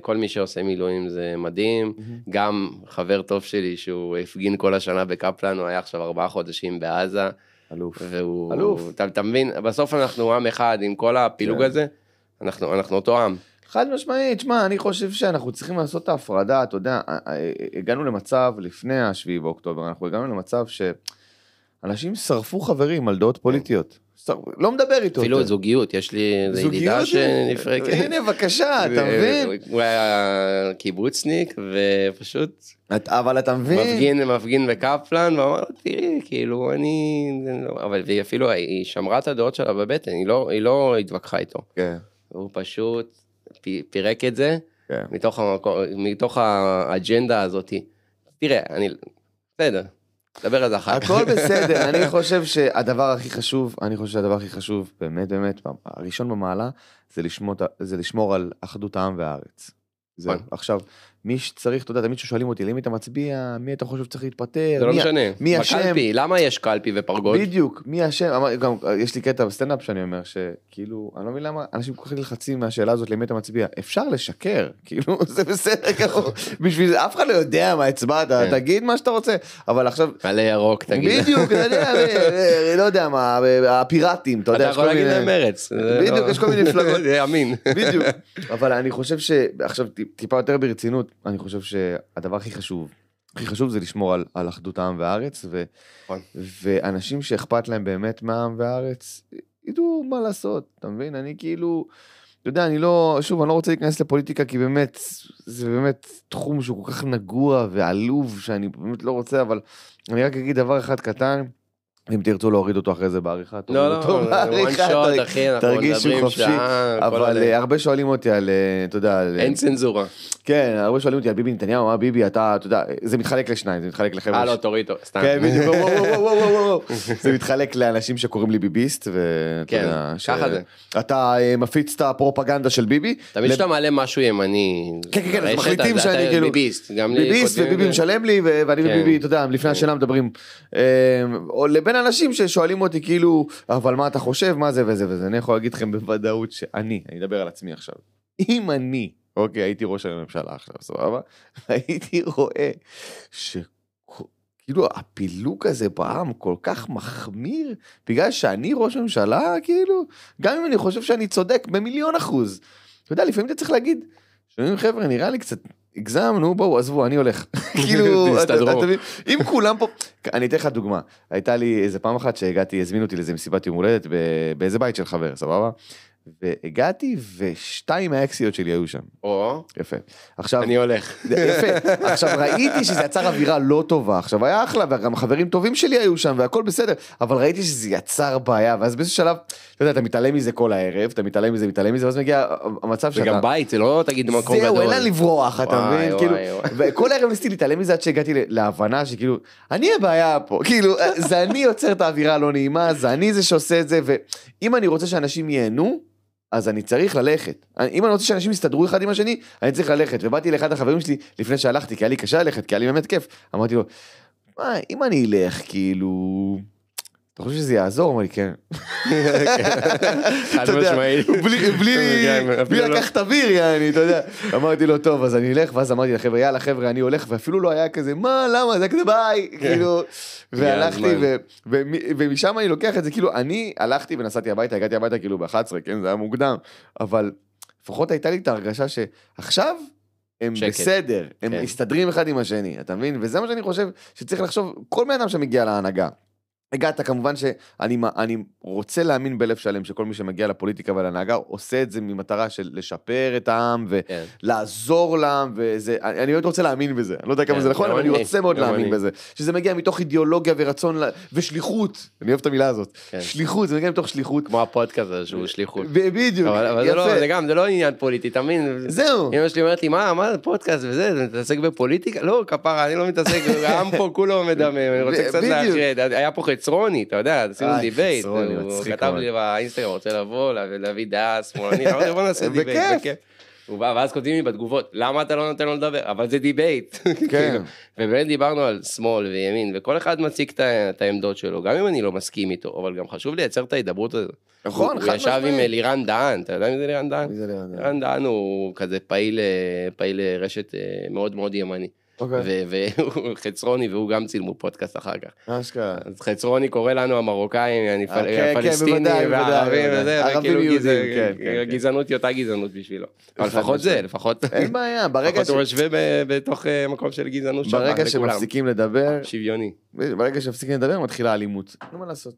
כל מי שעושה מילואים זה מדהים, מהמם. גם חבר טוב שלי שהוא הפגין כל השנה בקפלן, הוא היה עכשיו ארבעה חודשים בעזה, אלוף. והוא... אלוף. אתה, אתה מבין, בסוף אנחנו עם אחד, עם כל הפילוג כן. הזה, אנחנו, אנחנו אותו עם. חד משמעית, שמע, אני חושב שאנחנו צריכים לעשות את ההפרדה, אתה יודע, אה, אה, הגענו למצב לפני השביעי באוקטובר, אנחנו הגענו למצב שאנשים שרפו חברים על דעות פוליטיות. לא מדבר איתו. אפילו. זוגיות, יש לי איזה ידידה שנפרקת. הנה, בבקשה, *laughs* אתה מבין? הוא היה קיבוצניק, ופשוט אבל אתה מבין? מפגין, מפגין בקפלן, ואמר לו, תראי, כאילו, אני... לא-" אבל והיא אפילו, היא שמרה את הדעות שלה בבטן, היא לא- היא לא התווכחה איתו. כן, הוא פשוט פי- פירק את זה, כן. מתוך האג'נדה הזאתי. תראה, אני... בסדר, נדבר על זה אחר כך. הכל בסדר, *laughs* אני חושב שהדבר הכי חשוב, אני חושב שהדבר הכי חשוב, באמת באמת, הראשון במעלה, זה לשמור, זה לשמור על אחדות העם והארץ. זהו. נכון. עכשיו, מי שצריך, אתה יודע, תמיד ששואלים אותי, למי אתה מצביע, מי אתה חושב שצריך להתפטר, זה לא מי- משנה. מי? בקלפי, למה יש קלפי ופרגוד? בדיוק, מי אשם, גם יש לי קטע בסטנדאפ שאני אומר שכאילו, אני לא מבין למה אנשים כל כך נלחצים מהשאלה הזאת למי אתה מצביע, אפשר לשקר, *laughs* כאילו זה בסדר ככה, בשביל זה אף אחד לא יודע מה הצבעת, כן. תגיד מה שאתה רוצה, אבל עכשיו, מלא ירוק, תגיד. בדיוק, אתה יודע, לא יודע מה, הפיראטים, אתה יודע, אתה יכול להגיד להם מרץ. בדיוק, לא- יש כל מיני מפלגות. *laughs* בדיוק, אבל אני חושב שעכשיו טיפה יותר ברצינות, אני חושב שהדבר הכי חשוב, הכי חשוב זה לשמור על, על אחדות העם והארץ, ו, נכון. ואנשים שאכפת להם באמת מהעם והארץ, ידעו מה לעשות, אתה מבין? אני כאילו, אתה יודע, אני לא, שוב, אני לא רוצה להיכנס לפוליטיקה, כי באמת, זה באמת תחום שהוא כל כך נגוע ועלוב, שאני באמת לא רוצה, אבל אני רק אגיד דבר אחד קטן. אם תרצו להוריד אותו אחרי זה בעריכה, לא, לא, אותו בעריכה, shot, תרג- אחי, אנחנו תרגישו חופשי, אבל. אה, הרבה שואלים אותי על, אה, אתה יודע, על... אין צנזורה. כן, הרבה שואלים אותי על ביבי נתניהו, מה ביבי, אתה, אתה יודע, זה מתחלק לשניים, זה מתחלק לחבר'ה... אה, לא, תוריד אותו, סתם. כן, בדיוק. *laughs* זה מתחלק לאנשים שקוראים לי ביביסט, ואתה כן, יודע, ככה זה. אתה אה, מפיץ את הפרופגנדה של ביבי. תמיד כשאתה מעלה משהו ימני, כן, כן, כן, אז מחליטים שאני כאילו- ביביסט, וביבי. משלם לי ואני כן. וביבי, אתה יודע, לפני השינה מדברים. אה, או לבין אנשים ששואלים אותי כאילו, אבל מה אתה חושב, מה זה וזה וזה, אני יכול להגיד לכם בוודאות שאני, אני אדבר על עצמי עכשיו, אם אני, אוקיי, הייתי ראש הממשלה עכשיו, סבבה? *laughs* הייתי רואה שכאילו הפילוג הזה בעם כל כך מחמיר, בגלל שאני ראש ממשלה, כאילו, גם אם אני חושב שאני צודק במיליון אחוז. אתה יודע, לפעמים אתה צריך להגיד, שומעים חבר'ה, נראה לי קצת הגזמנו, בואו, עזבו, אני הולך. *laughs* *laughs* כאילו, אתה- מבין? אם כולם פה, אני אתן לך דוגמה, הייתה לי איזה פעם אחת שהגעתי, הזמינו אותי לאיזה מסיבת יום הולדת באיזה בית של חבר, סבבה? והגעתי ושתיים מהאקסיות שלי היו שם, או, יפה. עכשיו, אני הולך. יפה, עכשיו ראיתי שזה יצר אווירה לא טובה, עכשיו היה אחלה, וגם חברים טובים שלי היו שם והכל בסדר, אבל ראיתי שזה יצר בעיה, ואז באיזשהו שלב, אתה יודע, אתה מתעלם מזה כל הערב, אתה מתעלם מזה, מתעלם מזה, ואז מגיע המצב זה שאתה... גם בית, זה לא תגיד מקום גדול. זהו, אין לאן לברוח, אתה מבין? כאילו. וכל הערב ניסיתי להתעלם מזה עד שהגעתי להבנה שכאילו, אני הבעיה פה, כאילו, זה אני יוצר את האווירה הלא נעימה, זה אני זה שעושה את זה, ואם אני רוצה שאנשים ייהנו, אז אני צריך ללכת. אם אני רוצה שאנשים יסתדרו אחד עם השני, אני צריך ללכת. ובאתי לאחד החברים שלי לפני שהלכתי, כי היה לי קשה ללכת, כי היה לי באמת כיף. אמרתי לו, מה, אם אני אלך, כאילו... אתה חושב שזה יעזור? הוא אמר לי, כן. חד משמעית. בלי- כן, לא. לקחת אוויר, יעני, אתה יודע. אמרתי לו, טוב, אז אני אלך, ואז אמרתי לחבר'ה, יאללה, חבר'ה, אני הולך, ואפילו לא היה כזה, מה, למה, זה היה כזה ביי, כאילו, והלכתי, ומשם אני לוקח את זה, כאילו, אני הלכתי ונסעתי הביתה, הגעתי הביתה כאילו ב-11, כן, זה היה מוקדם, אבל לפחות הייתה לי את ההרגשה שעכשיו, הם שקט. בסדר, הם כן. מסתדרים אחד עם השני, אתה מבין? וזה מה שאני חושב שצריך לחשוב, כל בן אדם שמגיע להנהגה. הגעת כמובן שאני אני רוצה להאמין בלב שלם שכל מי שמגיע לפוליטיקה ולהנהגה עושה את זה ממטרה של לשפר את העם כן. ולעזור לעם וזה אני אני מאוד רוצה להאמין בזה אני לא יודע כמה כן, זה נכון גם אבל אני אני, רוצה מאוד גם להאמין אני. בזה שזה מגיע מתוך אידיאולוגיה ורצון ושליחות אני אוהב את המילה הזאת כן. שליחות זה מגיע מתוך שליחות כמו הפודקאסט הזה שהוא שליחות. בדיוק אבל אבל זה לא, זה גם, זה לא עניין פוליטי, אתה מבין? זהו אמא שלי אומרת לי, מה, מה זה פודקאסט וזה, אתה מתעסק בפוליטיקה? לא, כפרה, אני לא מתעסק, *laughs* העם פה כולו מדמם, אני רוצה קצת. לאחד. היה פה חצרוני, אתה יודע, עשינו debate, הוא כתב. לי באינסטגרם, רוצה לבוא, להביא- דעה שמאלנית, אמרתי, בוא נעשה *laughs* debate, בכיף. הוא בא, ואז כותבים לי בתגובות, למה אתה לא נותן לו לדבר? אבל זה debate. *laughs* כן. כאילו, ובאמת דיברנו על שמאל וימין, וכל אחד מציג את העמדות שלו, גם אם אני לא מסכים איתו, אבל גם חשוב לייצר את ההידברות הזאת. נכון הוא חד ישב עם משמעית. לירן דהן, אתה יודע מי זה לירן דהן? מי זה לירן דהן? לירן דהן הוא כזה פעיל, אה, אה, רשת אה, מאוד מאוד ימני. אוקיי. ו- והוא *laughs* חצרוני והוא גם צילמו פודקאסט אחר כך. אשכרה. אז חצרוני קורא לנו המרוקאים, אני אה, כן, כן, הפלסטינים והערבים וזה, ערבים וכאילו יהודים, כן. גזענות היא אותה גזענות בשבילו. אבל חד לפחות זה, משמעית. לפחות אין בעיה *laughs* ברגע לפחות ש- הוא משווה בתוך אה, מקום של גזענות שווה ברגע. שמפסיקים לדבר שוויוני. ברגע שמפסיקים לדבר מתחילה אלימות. אין מה לעשות.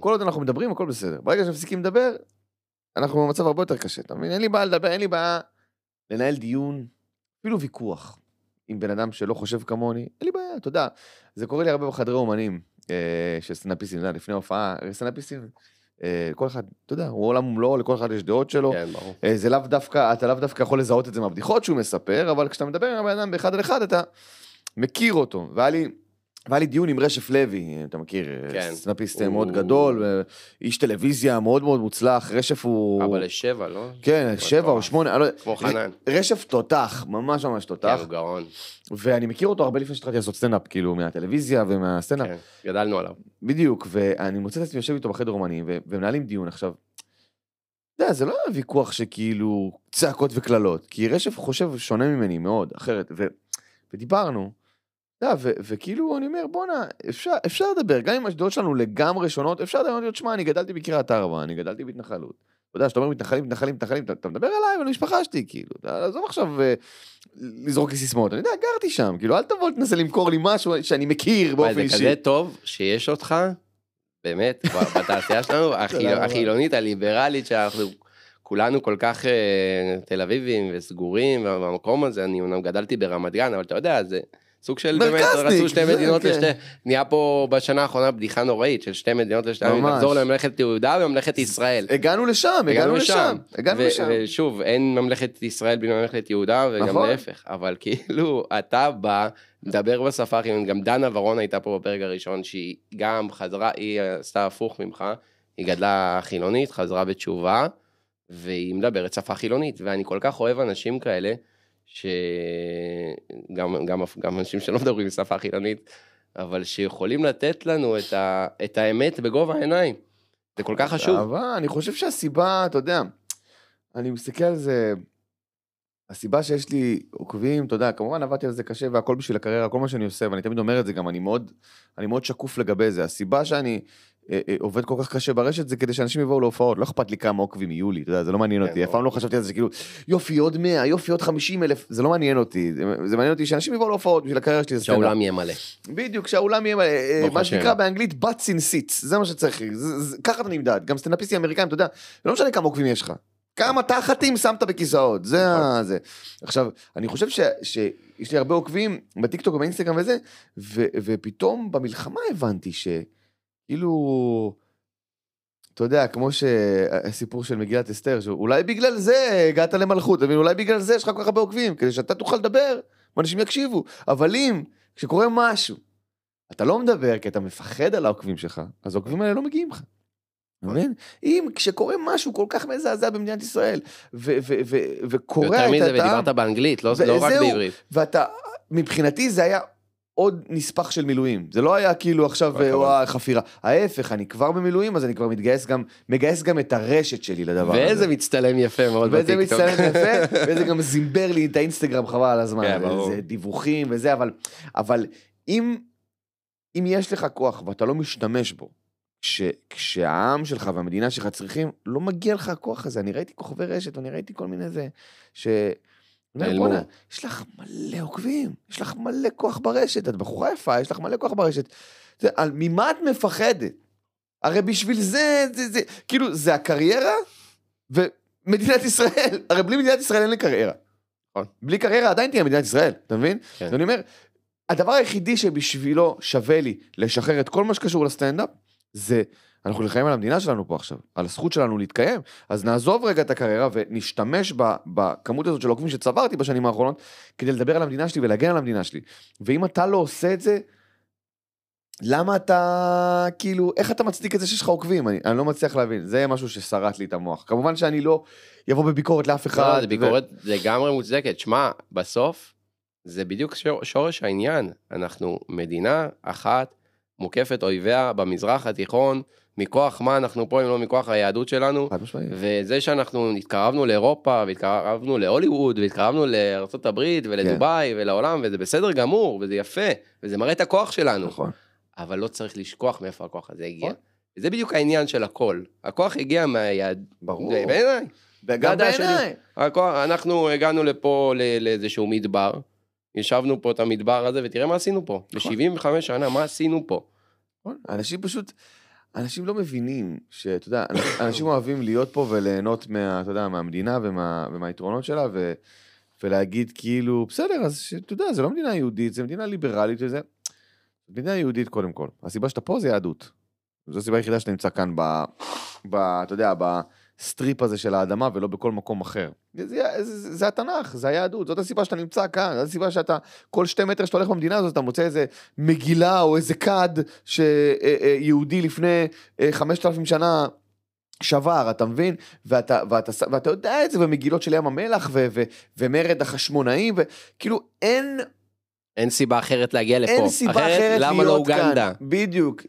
כל עוד אנחנו מדברים הכל בסדר. ברגע שמפסיקים לדבר, אנחנו במצב הרבה יותר קשה. אתה מבין? אין לי בעיה לדבר, אין לי בעיה לנהל דיון, אפילו ויכוח, עם בן אדם שלא חושב כמוני, אין לי בעיה, אתה יודע. זה קורה לי הרבה בחדרי אומנים אה, של סטנדאפיסטים, אתה יודע, לפני הופעה, סטנדאפיסטים, אה, כל אחד, אתה יודע, הוא עולם ומלואו, לכל אחד יש דעות שלו. כן, ברור. אה, זה לאו דווקא, אתה לאו דווקא יכול לזהות את זה מהבדיחות שהוא מספר, אבל כשאתה מדבר עם הבן אדם באחד על אחד, אתה מכיר אותו. והיה לי, והיה לי דיון עם רשף לוי, אתה מכיר, כן. כן. סטנדאפיסט הוא- מאוד גדול, אה, איש טלוויזיה מאוד מאוד מוצלח, רשף הוא... אבא לשבע, לא? כן, שבע או. שמונה, אני לא יודע. כמו חנן. רשף תותח, ממש ממש כן, תותח, הוא גאון. ואני מכיר אותו הרבה לפני שהתחלתי לעשות סטנדאפ, כאילו, מהטלוויזיה ומהסטנדאפ. כן, גדלנו עליו. בדיוק, ואני מוצא את עצמי יושב איתו בחדר אומנים, ו- ומנהלים דיון עכשיו. אתה יודע, זה לא ויכוח שכאילו צעקות וקללות, כי רשף חושב שונה ממני מאוד, אחרת, ו- ודיברנו, וכאילו אני אומר, בואנה, אפשר, אפשר לדבר, גם אם הדעות שלנו לגמרי שונות, אפשר לדבר, שמע, אני גדלתי בקריית ארבע, אני גדלתי בהתנחלות. אתה יודע, שאתה אומר מתנחלים, מתנחלים, מתנחלים, אתה, אתה מדבר עליי ועל המשפחה שלי, כאילו, אתה, עזוב עכשיו אה, לזרוק לי סיסמאות, אני יודע, גרתי שם, כאילו, אל תבוא תנסה למכור לי משהו שאני מכיר באופן זה אישי. כזה טוב שיש אותך באמת, בתעשייה שלנו. *laughs* החילונית, הליברלית, שאנחנו כולנו כל כך אה, תל אביבים וסגורים במקום הזה, אני אומנם גדלתי ברמת גן, אבל אתה יודע, זה סוג של באמת, רצו שתי מדינות כן. לשתי, נהיה פה בשנה האחרונה בדיחה נוראית של שתי מדינות לשתי, ממש. לחזור לממלכת יהודה וממלכת ישראל. הגענו לשם, הגענו לשם, הגענו לשם. ושוב, אין ממלכת ישראל בלי ממלכת יהודה, וגם נכון. להפך, אבל *laughs* כאילו, אתה בא, מדבר בשפה החילונית, גם דנה ורון הייתה פה בפרק הראשון, שהיא גם חזרה, היא עשתה הפוך ממך, היא גדלה חילונית, חזרה בתשובה, והיא מדברת שפה חילונית, ואני כל כך אוהב אנשים כאלה, שגם גם, גם אנשים שלא מדברים בשפה חילונית, אבל שיכולים לתת לנו את, ה, את האמת בגובה העיניים. זה כל כך חשוב. אבל אני חושב שהסיבה, אתה יודע, אני מסתכל על זה, הסיבה שיש לי עוקבים, אתה יודע, כמובן עבדתי על זה קשה והכל בשביל הקריירה, כל מה שאני עושה, ואני תמיד אומר את זה גם, אני מאוד, אני מאוד שקוף לגבי זה. הסיבה שאני עובד כל כך קשה ברשת זה כדי שאנשים יבואו להופעות, לא אכפת לי כמה עוקבים יהיו לי, אתה יודע, זה לא מעניין כן, אותי, אף ברור. פעם לא חשבתי על זה, כאילו, יופי עוד 100, יופי עוד 50 אלף, זה לא מעניין אותי, זה, מעניין אותי שאנשים יבואו להופעות בשביל הקריירה שלי. שהעולם יהיה מלא. בדיוק, שהאולם יהיה, אה, ברוך מה. שנקרא באנגלית butts in seats, זה מה שצריך, ככה אתה נמדד, גם סטנדאפיסטים אמריקאים, אתה יודע, לא משנה כמה עוקבים יש לך, כמה תחתים שמת בכיסאות, זה ה... זה. עכשיו, אני חושב ש- שיש לי הרבה עוקבים בטיקטוק ובאינסטגרם וזה, ופתאום במלחמה הבנתי שכאילו, אתה יודע, כמו שהסיפור של מגילת אסתר, שאולי בגלל זה הגעת למלכות? אולי בגלל זה יש לך כל כך הרבה עוקבים, כדי שאתה תוכל לדבר, ואנשים יקשיבו, אבל אם, כשקורה משהו, אתה לא מדבר כי אתה מפחד על העוקבים שלך, אז העוקבים האלה לא מגיעים לך. אתה מבין? אם כשקורה משהו כל כך מזעזע במדינת ישראל, ו- ו- ו- וקורע יותר את מזה, ודיברת באנגלית, לא לא רק. בעברית. ואתה, מבחינתי זה היה עוד נספח של מילואים, זה לא היה כאילו עכשיו כל הכבוד. וואי, חפירה, ההפך, אני כבר במילואים אז אני כבר מתגייס גם, מגייס גם את הרשת שלי לדבר הזה. ואיזה מצטלם יפה מאוד וזה בטיקטוק. מצטלם יפה, *laughs* וזה גם זימבר לי את האינסטגרם חבל על הזמן, כן, ברור. זה דיווחים וזה, אבל, אבל אם, אם יש לך כוח ואתה לא משתמש בו, כש, כשהעם שלך והמדינה שלך צריכים, לא מגיע לך הכוח הזה, אני ראיתי כוכבי רשת, ואני ראיתי כל מיני זה, ש... נעלמו. בואנה, יש לך מלא עוקבים, יש לך מלא כוח ברשת, את בחורה יפה, יש לך מלא כוח ברשת. זה, על, ממה את מפחדת? הרי בשביל זה, זה, זה, כאילו, זה הקריירה ומדינת ישראל. *laughs* הרי בלי מדינת ישראל אין לי קריירה. נכון. בלי קריירה עדיין תהיה מדינת ישראל, אתה מבין? כן. אני אומר, הדבר היחידי שבשבילו שווה לי לשחרר את כל מה שקשור לסטנדאפ, זה, אנחנו נלחמים על המדינה שלנו פה עכשיו, על הזכות שלנו להתקיים, אז נעזוב רגע את הקריירה ונשתמש בכמות הזאת של עוקבים שצברתי בשנים האחרונות, כדי לדבר על המדינה שלי ולהגן על המדינה שלי. ואם אתה לא עושה את זה, למה אתה, כאילו, איך אתה מצדיק את זה שיש לך עוקבים? אני, אני לא מצליח להבין, זה משהו ששרט לי את המוח. כמובן שאני לא אבוא בביקורת לאף אחד. לא, זה ביקורת לגמרי מוצדקת. שמע, בסוף, זה בדיוק שור- שורש העניין. אנחנו מדינה אחת, מוקפת אויביה במזרח התיכון, מכוח מה אנחנו פה אם לא מכוח היהדות שלנו. חד משמעית. וזה שאנחנו התקרבנו לאירופה, והתקרבנו להוליווד, והתקרבנו הברית, ולדובאי, ולעולם, וזה בסדר גמור, וזה יפה, וזה מראה את הכוח שלנו. נכון. אבל לא צריך לשכוח מאיפה הכוח הזה הגיע. נכון. וזה בדיוק העניין של הכל. הכוח הגיע מהיד... ברור. בעיניי. וגם. בעיניי. אנחנו הגענו לפה לאיזשהו מדבר, ישבנו פה את המדבר הזה, ותראה מה עשינו פה. נכון. ב-75 שנה, מה עשינו פה? נכון. אנשים פשוט, אנשים לא מבינים שאתה יודע, אנשים אוהבים להיות פה וליהנות מה, אתה יודע, מהמדינה ומה, ומהיתרונות שלה, ו, ולהגיד כאילו, בסדר, אז שאתה יודע, זה לא מדינה יהודית, זה מדינה ליברלית וזה. מדינה יהודית קודם כל. הסיבה שאתה פה זה יהדות. זו הסיבה היחידה שאתה נמצא כאן ב... ב אתה יודע, ב strip הזה של האדמה ולא בכל מקום אחר. זה, זה, זה, התנ"ך, זה היהדות, זאת הסיבה שאתה נמצא כאן, זאת הסיבה שאתה, כל שתי מטר שאתה הולך במדינה הזאת, אתה מוצא איזה מגילה או איזה כד שיהודי לפני אה, חמשת אלפים שנה שבר, אתה מבין? ואתה, ואתה, ואתה יודע את זה במגילות של ים המלח ו, ו, ומרד החשמונאים, וכאילו אין אין סיבה אחרת להגיע לפה. אין סיבה אחרת למה לא להיות אוגנדה? כאן. בדיוק.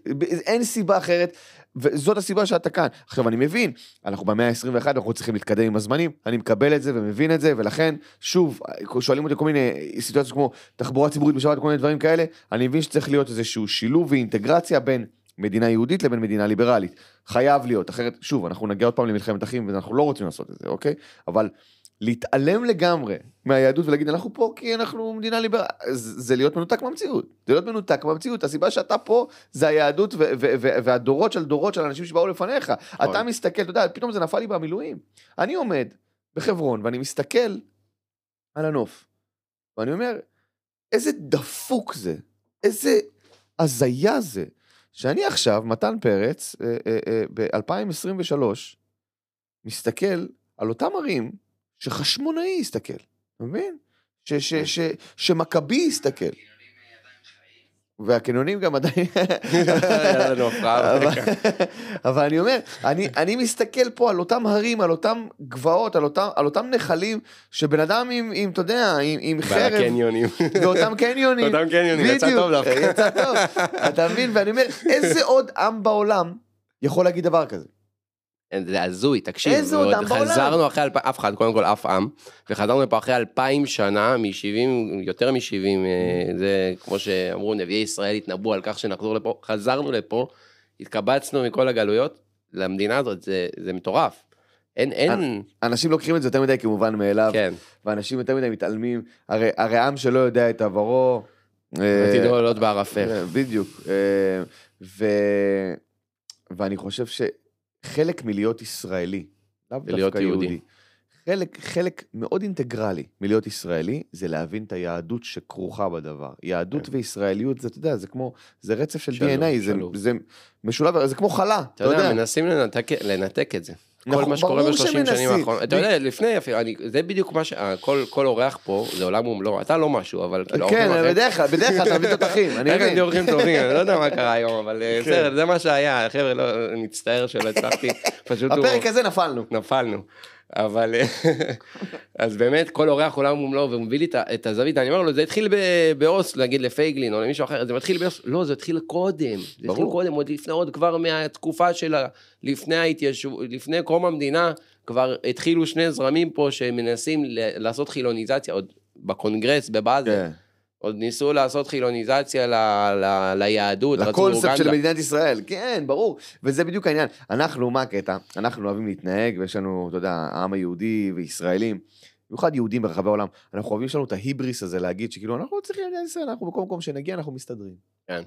אין סיבה אחרת, וזאת הסיבה שאתה כאן. עכשיו, אני מבין, אנחנו במאה ה-21, אנחנו צריכים להתקדם עם הזמנים, אני מקבל את זה ומבין את זה, ולכן, שוב, שואלים אותי כל מיני סיטואציות כמו תחבורה ציבורית בשבת וכל מיני דברים כאלה, אני מבין שצריך להיות איזשהו שילוב ואינטגרציה בין מדינה יהודית לבין מדינה ליברלית. חייב להיות, אחרת, שוב, אנחנו נגיע עוד פעם למלחמת אחים, ואנחנו לא רוצים לעשות את זה, אוקיי? אבל להתעלם לגמרי מהיהדות ולהגיד אנחנו פה כי אנחנו מדינה ליברלית, זה להיות מנותק מהמציאות. זה להיות מנותק מהמציאות. הסיבה שאתה פה זה היהדות ו- ו- ו- והדורות של דורות של אנשים שבאו לפניך. נכון. אתה מסתכל, אתה יודע, פתאום זה נפל לי במילואים. אני עומד בחברון ואני מסתכל על הנוף, ואני אומר, איזה דפוק זה, איזה הזיה זה, שאני עכשיו, מתן פרץ, אה, ב-2023, מסתכל על אותם ערים שחשמונאי יסתכל, אתה מבין? ש- ש- ש- שמכבי יסתכל. והקניונים גם עדיין... אבל- אני אומר, אני, אני מסתכל פה על אותם הרים, על אותם גבעות, על אותם, על אותם נחלים, שבן אדם עם, עם, אתה יודע, עם, עם חרב, הקניונים. באותם קניונים, אותם קניונים, יצא טוב דווקא. יצא טוב, אתה מבין? ואני אומר, איזה עוד עם בעולם יכול להגיד דבר כזה? זה הזוי, תקשיב. איזה עוד עם בעולם? חזרנו אחרי אלפיים, אף אחד, קודם כל אף עם, וחזרנו לפה אחרי אלפיים שנה, מ-70, יותר מ-70, זה כמו שאמרו, נביאי ישראל התנבאו על כך שנחזור לפה, חזרנו לפה, התקבצנו מכל הגלויות, למדינה הזאת, זה, זה מטורף. אין, אין, אנשים לוקחים את זה יותר מדי כמובן מאליו, כן, ואנשים יותר מדי מתעלמים, הרי, הרי עם שלא יודע את עברו, אה, עתידו עולות בערפל. אה, בדיוק. אה, ו... ואני חושב שחלק מלהיות ישראלי, לאו דווקא יהודי. יהודי, חלק, חלק מאוד אינטגרלי מלהיות ישראלי, זה להבין את היהדות שכרוכה בדבר. יהדות כן. וישראליות, זה, אתה יודע, זה כמו, זה רצף של שלוב, DNA, זה, שלוב. זה משולב, זה כמו חלה, אתה יודע, מנסים לנתק, לנתק את זה. כל מה שקורה בשלושים. שנים האחרונות. אתה יודע, לפני אפילו, אני- זה בדיוק מה ש... אה, כל כל אורח פה, זה עולם ומלואו. אתה לא משהו, אבל כאילו... כן, בדרך כלל, בדרך כלל אתה מביא תותחים, אני מבין. הם אורחים טובים, אני לא יודע מה *laughs* קרה היום, אבל אה, כן. בסדר, זה מה שהיה. חבר'ה, לא, אני מצטער שלא הצלחתי. *laughs* פשוט. הפרק הזה נפלנו. נפלנו. אבל אה, אז באמת כל אורח עולם ומלואו והוא מביא לי את הזווית אני אומר לו זה התחיל ב- באוסלו נגיד לפייגלין או למישהו אחר זה מתחיל באוסלו לא זה התחיל קודם זה התחיל. קודם עוד לפני עוד כבר מהתקופה של לפני ההתיישבות לפני קום המדינה כבר התחילו שני זרמים פה שמנסים לעשות חילוניזציה עוד בקונגרס בבאזל כן. עוד ניסו לעשות חילוניזציה ל, ל, ליהדות רצו לקונספט של. מדינת ישראל, כן, ברור, וזה בדיוק העניין. אנחנו, מה הקטע? אנחנו אוהבים להתנהג, ויש לנו, אתה יודע, העם היהודי וישראלים, במיוחד יהודים ברחבי העולם, אנחנו אוהבים, יש לנו את ההיבריס הזה להגיד שכאילו, אנחנו לא צריכים למדינת ישראל, אנחנו בכל מקום שנגיע, אנחנו מסתדרים. כן.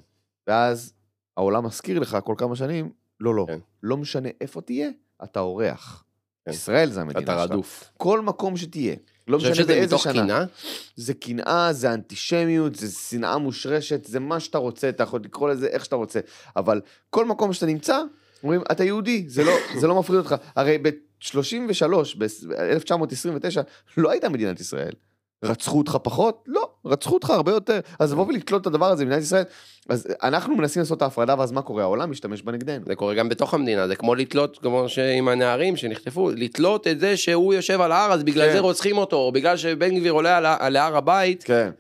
ואז העולם מזכיר לך כל כמה שנים, לא, לא, כן. לא משנה איפה תהיה, אתה אורח. כן. ישראל זה המדינה אתה שלך. רדוף. כל מקום שתהיה. לא משנה שזה באיזה מתוך שנה. קנאה? זה קנאה, זה אנטישמיות, זה שנאה מושרשת, זה מה שאתה רוצה, אתה יכול לקרוא לזה איך שאתה רוצה. אבל כל מקום שאתה נמצא, אומרים, אתה יהודי, זה לא, זה לא מפחיד אותך. הרי ב-33, ב-1929, לא הייתה מדינת ישראל. רצחו אותך פחות? לא, רצחו אותך הרבה יותר. אז לבוא ולתלות את הדבר הזה במדינת ישראל, אז אנחנו מנסים לעשות את ההפרדה, ואז מה קורה? העולם משתמש בה נגדנו. זה קורה גם בתוך המדינה, זה כמו לתלות, כמו שעם הנערים שנחטפו, לתלות את זה שהוא יושב על ההר, אז בגלל כן. זה רוצחים אותו, או בגלל שבן גביר עולה על, על הר הבית, כן.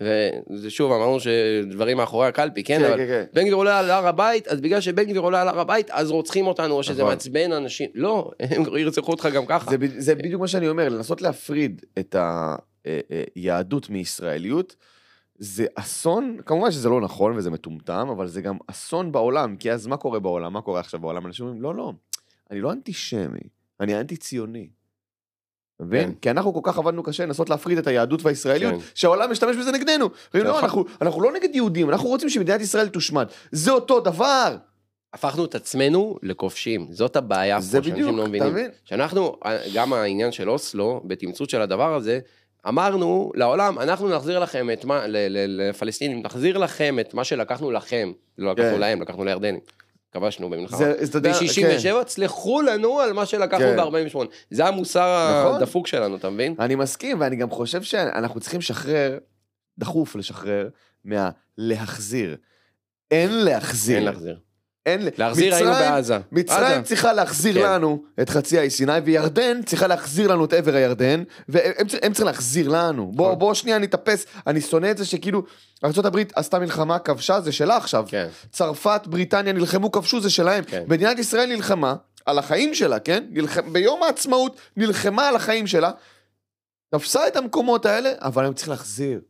וזה שוב, אמרנו שדברים מאחורי הקלפי, כן, כן, אבל כן, כן. בן גביר עולה על הר הבית, אז בגלל שבן גביר עולה על הר הבית, אז רוצחים אותנו, או שזה נכון. מעצבן אנשים, לא, *laughs* הם ירצחו אותך גם ככה. זה, זה בדיוק מה שאני אומר, לנסות להפריד את היהדות מישראליות, זה אסון, כמובן שזה לא נכון וזה מטומטם, אבל זה גם אסון בעולם, כי אז מה קורה בעולם? מה קורה עכשיו בעולם? אנשים אומרים, לא, לא, אני לא אנטישמי, אני אנטי-ציוני. אתה מבין? כן. כי אנחנו כל כך עבדנו קשה לנסות להפריד את היהדות והישראליות, כן. שהעולם משתמש בזה נגדנו. אומרים, לא, נכון. אנחנו, אנחנו לא נגד יהודים, אנחנו רוצים שמדינת ישראל תושמד. זה אותו דבר. הפכנו את עצמנו לכובשים, זאת הבעיה פה, זה שאנשים בדיוק, לא אתה מבינים. מבין? שאנחנו, גם העניין של אוסלו, בתמצות של הדבר הזה, אמרנו לעולם, אנחנו נחזיר לכם את מה, לפלסטינים, נחזיר לכם את מה שלקחנו לכם, לא לקחנו כן. להם, לקחנו לירדנים. כבשנו במלחמה. זה, אתה יודע, ב-67, תסלחו לנו על מה שלקחנו כן. ב-48. זה המוסר נכון. הדפוק שלנו, אתה מבין? אני מסכים, ואני גם חושב שאנחנו צריכים לשחרר, דחוף לשחרר, מהלהחזיר. אין להחזיר. אין להחזיר. אין... להחזיר היינו מצרים- בעזה. מצרים עזה. צריכה להחזיר כן. לנו את חצי האי סיני, וירדן צריכה להחזיר לנו את עבר הירדן, והם צר- הם צריכים להחזיר לנו. בוא, נכון. בוא שנייה נתאפס, אני שונא את זה שכאילו, ארה"ב עשתה מלחמה, כבשה, זה שלה עכשיו. כן. צרפת, בריטניה נלחמו, כבשו, זה שלהם. כן. מדינת ישראל נלחמה על החיים שלה, כן? נלחם, ביום העצמאות נלחמה על החיים שלה, תפסה את המקומות האלה, אבל הם צריכים להחזיר.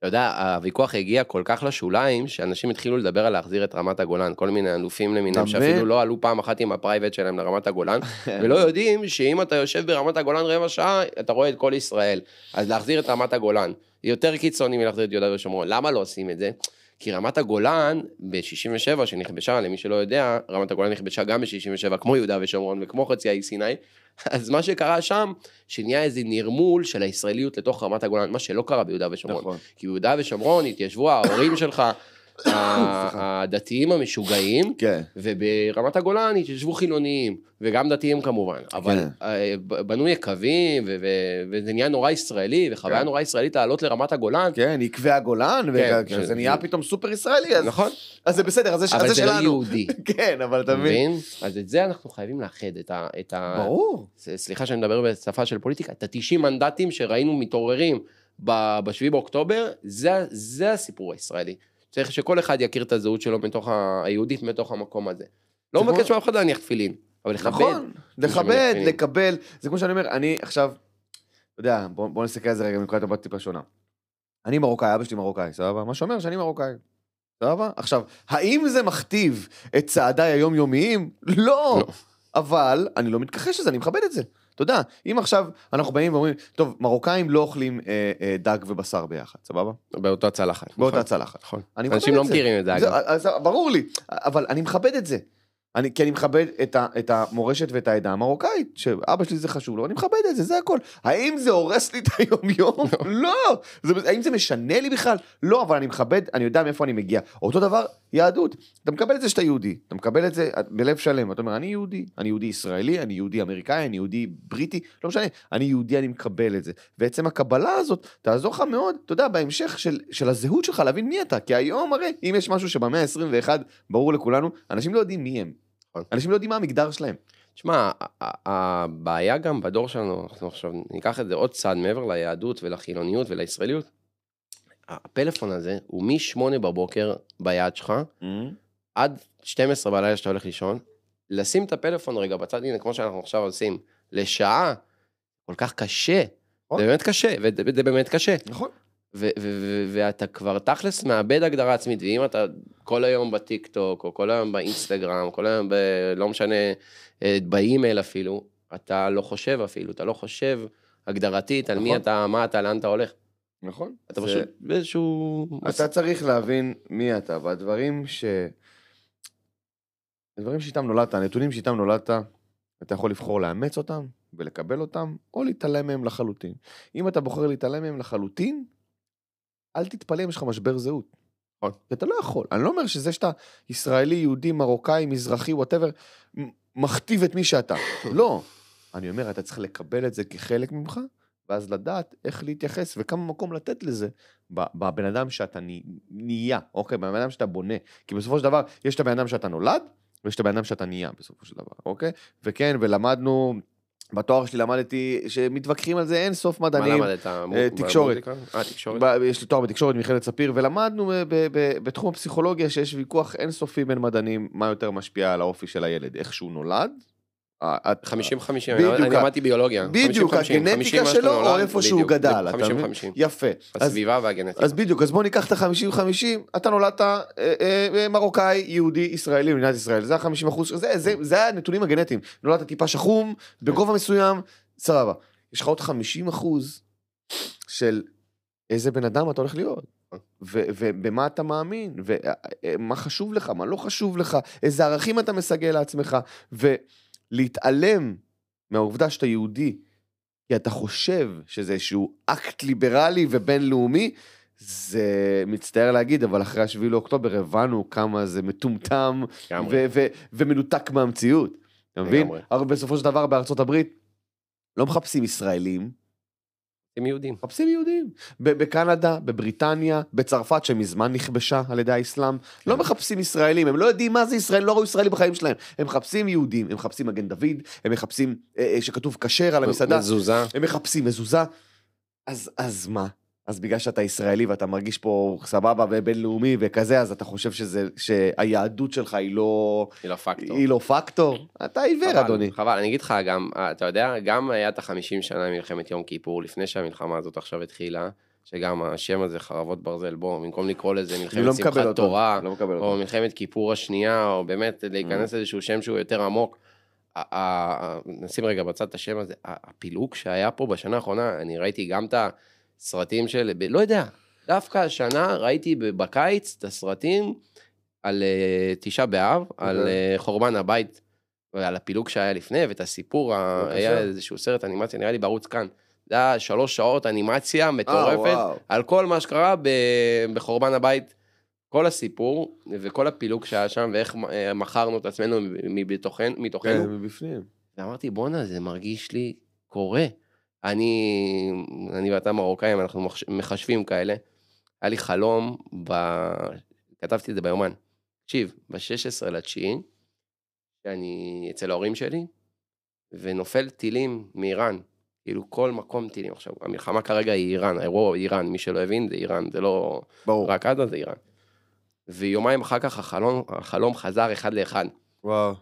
אתה יודע, הוויכוח הגיע כל כך לשוליים, שאנשים התחילו לדבר על להחזיר את רמת הגולן, כל מיני אלופים למיניהם, שאפילו? לא עלו פעם אחת עם ה private שלהם לרמת הגולן, *laughs* ולא יודעים שאם אתה יושב ברמת הגולן רבע שעה, אתה רואה את כל ישראל. אז להחזיר את רמת הגולן, יותר קיצוני מלהחזיר את יהודה ושומרון. למה לא עושים את זה? כי רמת הגולן, ב-67, שנכבשה, למי שלא יודע, רמת הגולן נכבשה גם ב-67, כמו יהודה ושומרון וכמו חצי האי סיני, *laughs* אז מה שקרה שם, שנהיה איזה נרמול של הישראליות לתוך רמת הגולן, מה שלא קרה ביהודה ושומרון. נכון. כי ביהודה ושומרון התיישבו ההורים שלך, הדתיים המשוגעים, כן. וברמת הגולן התיישבו חילוניים, וגם דתיים כמובן, אבל כן. אה, בנו יקבים, וזה נהיה נורא ישראלי, וחוויה כן. נורא ישראלית לעלות לרמת הגולן. כן, עקבי הגולן, וזה נהיה פתאום סופר ישראלי, אז נכון, אז זה בסדר, אז זה אבל אז זה לא שלנו. יהודי. *laughs* כן, אבל אתה מבין? אז את זה אנחנו חייבים לאחד, את ה... ברור. סליחה שאני מדבר בשפה של פוליטיקה, את ה-90 מנדטים שראינו מתעוררים ב-7 באוקטובר, זה, זה הסיפור הישראלי. צריך שכל אחד יכיר את הזהות שלו מתוך ה... היהודית מתוך המקום הזה. לא מבקש מאף אחד להניח תפילין, אבל לכבד. נכון, לכבד. לקבל, זה כמו שאני אומר, אני עכשיו, אתה יודע, בוא, בוא נסתכל על זה רגע מנקודת מבט טיפה שונה. אני מרוקאי, אבא שלי מרוקאי, סבבה? מה שאומר שאני מרוקאי. סבבה? עכשיו, האם זה מכתיב את צעדיי היומיומיים? לא. לא. אבל אני לא מתכחש לזה, אני מכבד את זה. אתה יודע, אם עכשיו אנחנו באים ואומרים, טוב, מרוקאים לא אוכלים אה, אה, דג ובשר ביחד, סבבה? באותה צלחת. באותה נכון. צלחת. נכון. אנשים לא. מכירים את זה, זה. אז, ברור לי, אבל אני מכבד את זה. אני, כי אני מכבד את, ה, את המורשת ואת העדה המרוקאית, שאבא שלי זה חשוב לו, אני מכבד את זה, זה הכל. האם זה הורס לי את היום-יום? לא. זה, האם זה משנה לי בכלל? לא, אבל אני מכבד, אני יודע מאיפה אני מגיע. אותו דבר, יהדות. אתה מקבל את זה שאתה יהודי, אתה מקבל את זה בלב שלם, אתה אומר, אני יהודי, אני יהודי ישראלי, אני יהודי אמריקאי, אני יהודי בריטי, לא משנה, אני יהודי, אני מקבל את זה. ועצם הקבלה הזאת תעזור לך מאוד, אתה יודע, בהמשך של, של הזהות שלך, להבין מי אתה. כי היום הרי, אם יש משהו שבמאה ה-21, ברור לכולנו, אנשים לא יודעים מי הם. נכון. אנשים לא יודעים מה המגדר שלהם. תשמע, הבעיה גם בדור שלנו, אנחנו עכשיו ניקח את זה עוד צעד מעבר ליהדות ולחילוניות ולישראליות. הפלאפון הזה הוא מ-8 בבוקר ביד שלך, עד 12 בלילה שאתה הולך לישון, לשים את הפלאפון רגע בצד, הנה, כמו שאנחנו עכשיו עושים, לשעה, כל כך קשה. נכון. זה באמת קשה, וזה באמת קשה. נכון. ו- ו- ו- ואתה כבר תכלס מאבד הגדרה עצמית, ואם אתה כל היום בטיק טוק, או כל היום באינסטגרם, כל היום ב... לא משנה, אה, באימייל אפילו, אתה לא חושב אפילו, אתה לא חושב הגדרתית על מי נכון. אתה, מה אתה, לאן אתה הולך. נכון. אתה זה- פשוט באיזשהו... אתה צריך להבין מי אתה, והדברים ש... הדברים שאיתם נולדת, הנתונים שאיתם נולדת, אתה יכול לבחור לאמץ אותם ולקבל אותם, או להתעלם מהם לחלוטין. אם אתה בוחר להתעלם מהם לחלוטין, אל תתפלא אם יש לך משבר זהות. נכון. אתה לא יכול. אני לא אומר שזה שאתה ישראלי, יהודי, מרוקאי, מזרחי, whatever, מכתיב את מי שאתה. *coughs* לא. אני אומר, אתה צריך לקבל את זה כחלק ממך, ואז לדעת איך להתייחס וכמה מקום לתת לזה בבן אדם שאתה נה- נהיה, אוקיי? בבן אדם שאתה בונה. כי בסופו של דבר, יש את הבן אדם שאתה נולד, ויש את הבן אדם שאתה נהיה בסופו של דבר, אוקיי? וכן, ולמדנו, בתואר שלי למדתי שמתווכחים על זה אין סוף מה מדענים. למדת? מו- אה, תקשורת. אה, תקשורת. יש לי תואר בתקשורת ממכללת ספיר, ולמדנו ב- בתחום הפסיכולוגיה שיש ויכוח אינסופי בין מדענים, מה יותר משפיע על האופי של הילד, איך שהוא נולד. ה- ה- 50-50, בדיוק, אני למדתי ביולוגיה. בדיוק, 50-50, הגנטיקה 50 מה שלו, או נולד, איפה שהוא גדל, אתה מבין? 50-50. יפה. אז הסביבה והגנטיקה. אז בדיוק, אז בוא ניקח את ה-50-50, אתה נולדת אה, אה, אה, מרוקאי, יהודי, ישראלי במדינת ישראל, זה ה-50 אחוז, זה, זה, זה הנתונים הגנטיים. נולדת טיפה שחום, בגובה מסוים, סבבה. יש לך עוד 50 אחוז של איזה בן אדם אתה הולך להיות. ו- ובמה אתה מאמין, ומה חשוב לך, מה לא חשוב לך, איזה ערכים אתה מסגל לעצמך, ולהתעלם מהעובדה שאתה יהודי, כי אתה חושב שזה איזשהו אקט ליברלי ובינלאומי, זה מצטער להגיד, אבל אחרי השביעי לאוקטובר הבנו כמה זה מטומטם. ו- ו- ומנותק מהמציאות. אתה מבין? אבל בסופו של דבר בארצות הברית לא מחפשים ישראלים, הם יהודים. מחפשים יהודים. בקנדה, בבריטניה, בצרפת שמזמן נכבשה על ידי האסלאם, לא מחפשים ישראלים, הם לא יודעים מה זה ישראל, לא ראו ישראלי בחיים שלהם. הם מחפשים יהודים, הם מחפשים מגן דוד, הם מחפשים אה, אה, שכתוב כשר על המסעדה, מזוזה. הם מחפשים מזוזה. אז, אז מה? אז בגלל שאתה ישראלי ואתה מרגיש פה סבבה ובינלאומי וכזה, אז אתה חושב שזה, שהיהדות שלך היא לא, היא לא פקטור. היא לא פקטור? אתה עיוור, חבל, אדוני. חבל, אני אגיד לך גם, אתה יודע, גם היה את החמישים שנה ממלחמת יום כיפור, לפני שהמלחמה הזאת עכשיו התחילה, שגם השם הזה, חרבות ברזל, בוא, במקום לקרוא לזה אני מלחמת לא שמחת. תורה, לא או אותו. מלחמת כיפור השנייה, או באמת Mm. להיכנס לאיזשהו שם שהוא יותר עמוק. ה- ה- נשים רגע בצד את השם הזה, ה- הפילוג שהיה פה בשנה האחרונה, אני ראיתי גם את הסרטים של, ב- לא יודע, דווקא השנה ראיתי בקיץ את הסרטים על אה, תשעה באב, על אוקיי. אה, חורבן הבית, ועל הפילוג שהיה לפני, ואת הסיפור, ה-. היה איזשהו סרט אנימציה, נראה לי בערוץ כאן. זה היה שלוש שעות אנימציה מטורפת, וואו. על כל מה שקרה ב- בחורבן הבית, כל הסיפור וכל הפילוג שהיה שם, ואיך אה, מכרנו את עצמנו מבתוכן- מתוכנו. כן, מבפנים. ואמרתי, בואנה, זה מרגיש לי קורה. אני, אני ואתה מרוקאים, אנחנו מחש- מחשבים כאלה. היה לי חלום, ב... כתבתי את זה ביומן. תקשיב, ב-16 לתשיעי, שאני אצל ההורים שלי, ונופל טילים מאיראן. כאילו כל מקום טילים. עכשיו, המלחמה כרגע היא איראן, האירוע הוא איראן, מי שלא הבין זה איראן, זה לא ברור. רק עזה, זה איראן. ויומיים אחר כך החלום, החלום חזר אחד לאחד. וואו.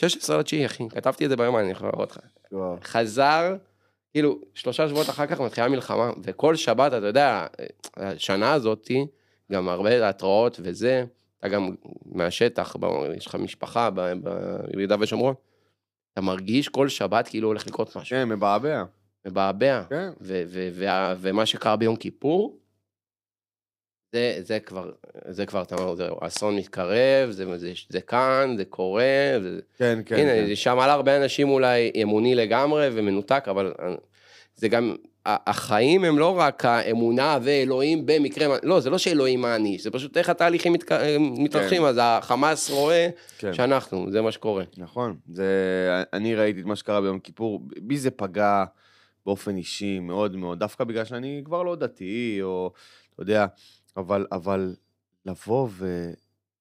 16 לתשיעי, אחי, כתבתי את זה ביומן, אני יכול להראות לך. וואו. חזר, כאילו, שלושה שבועות אחר כך מתחילה מלחמה, וכל שבת, אתה יודע, השנה הזאתי, גם הרבה התראות וזה, אתה גם מהשטח, יש לך משפחה ביהודה ושומרון, אתה מרגיש כל שבת כאילו הולך לקרות משהו, כן, מבעבע. מבעבע, כן. ו- ו- וה- ומה שקרה ביום כיפור, זה, זה כבר, זה כבר, אתה אומר, זה אסון מתקרב, זה, זה, זה כאן, זה קורה, זה, כן, כן. הנה, כן. שם על הרבה אנשים אולי אמוני לגמרי ומנותק, אבל אה, זה גם, החיים הם לא רק האמונה ואלוהים במקרה, לא, זה לא שאלוהים מעניש, זה פשוט איך התהליכים מתק... אה, מתרחשים, אז החמאס רואה כן. שאנחנו, זה מה שקורה. נכון, זה, אני ראיתי את מה שקרה ביום כיפור, בי זה פגע באופן אישי מאוד מאוד, דווקא בגלל שאני כבר לא דתי, או, אתה יודע, אבל, אבל לבוא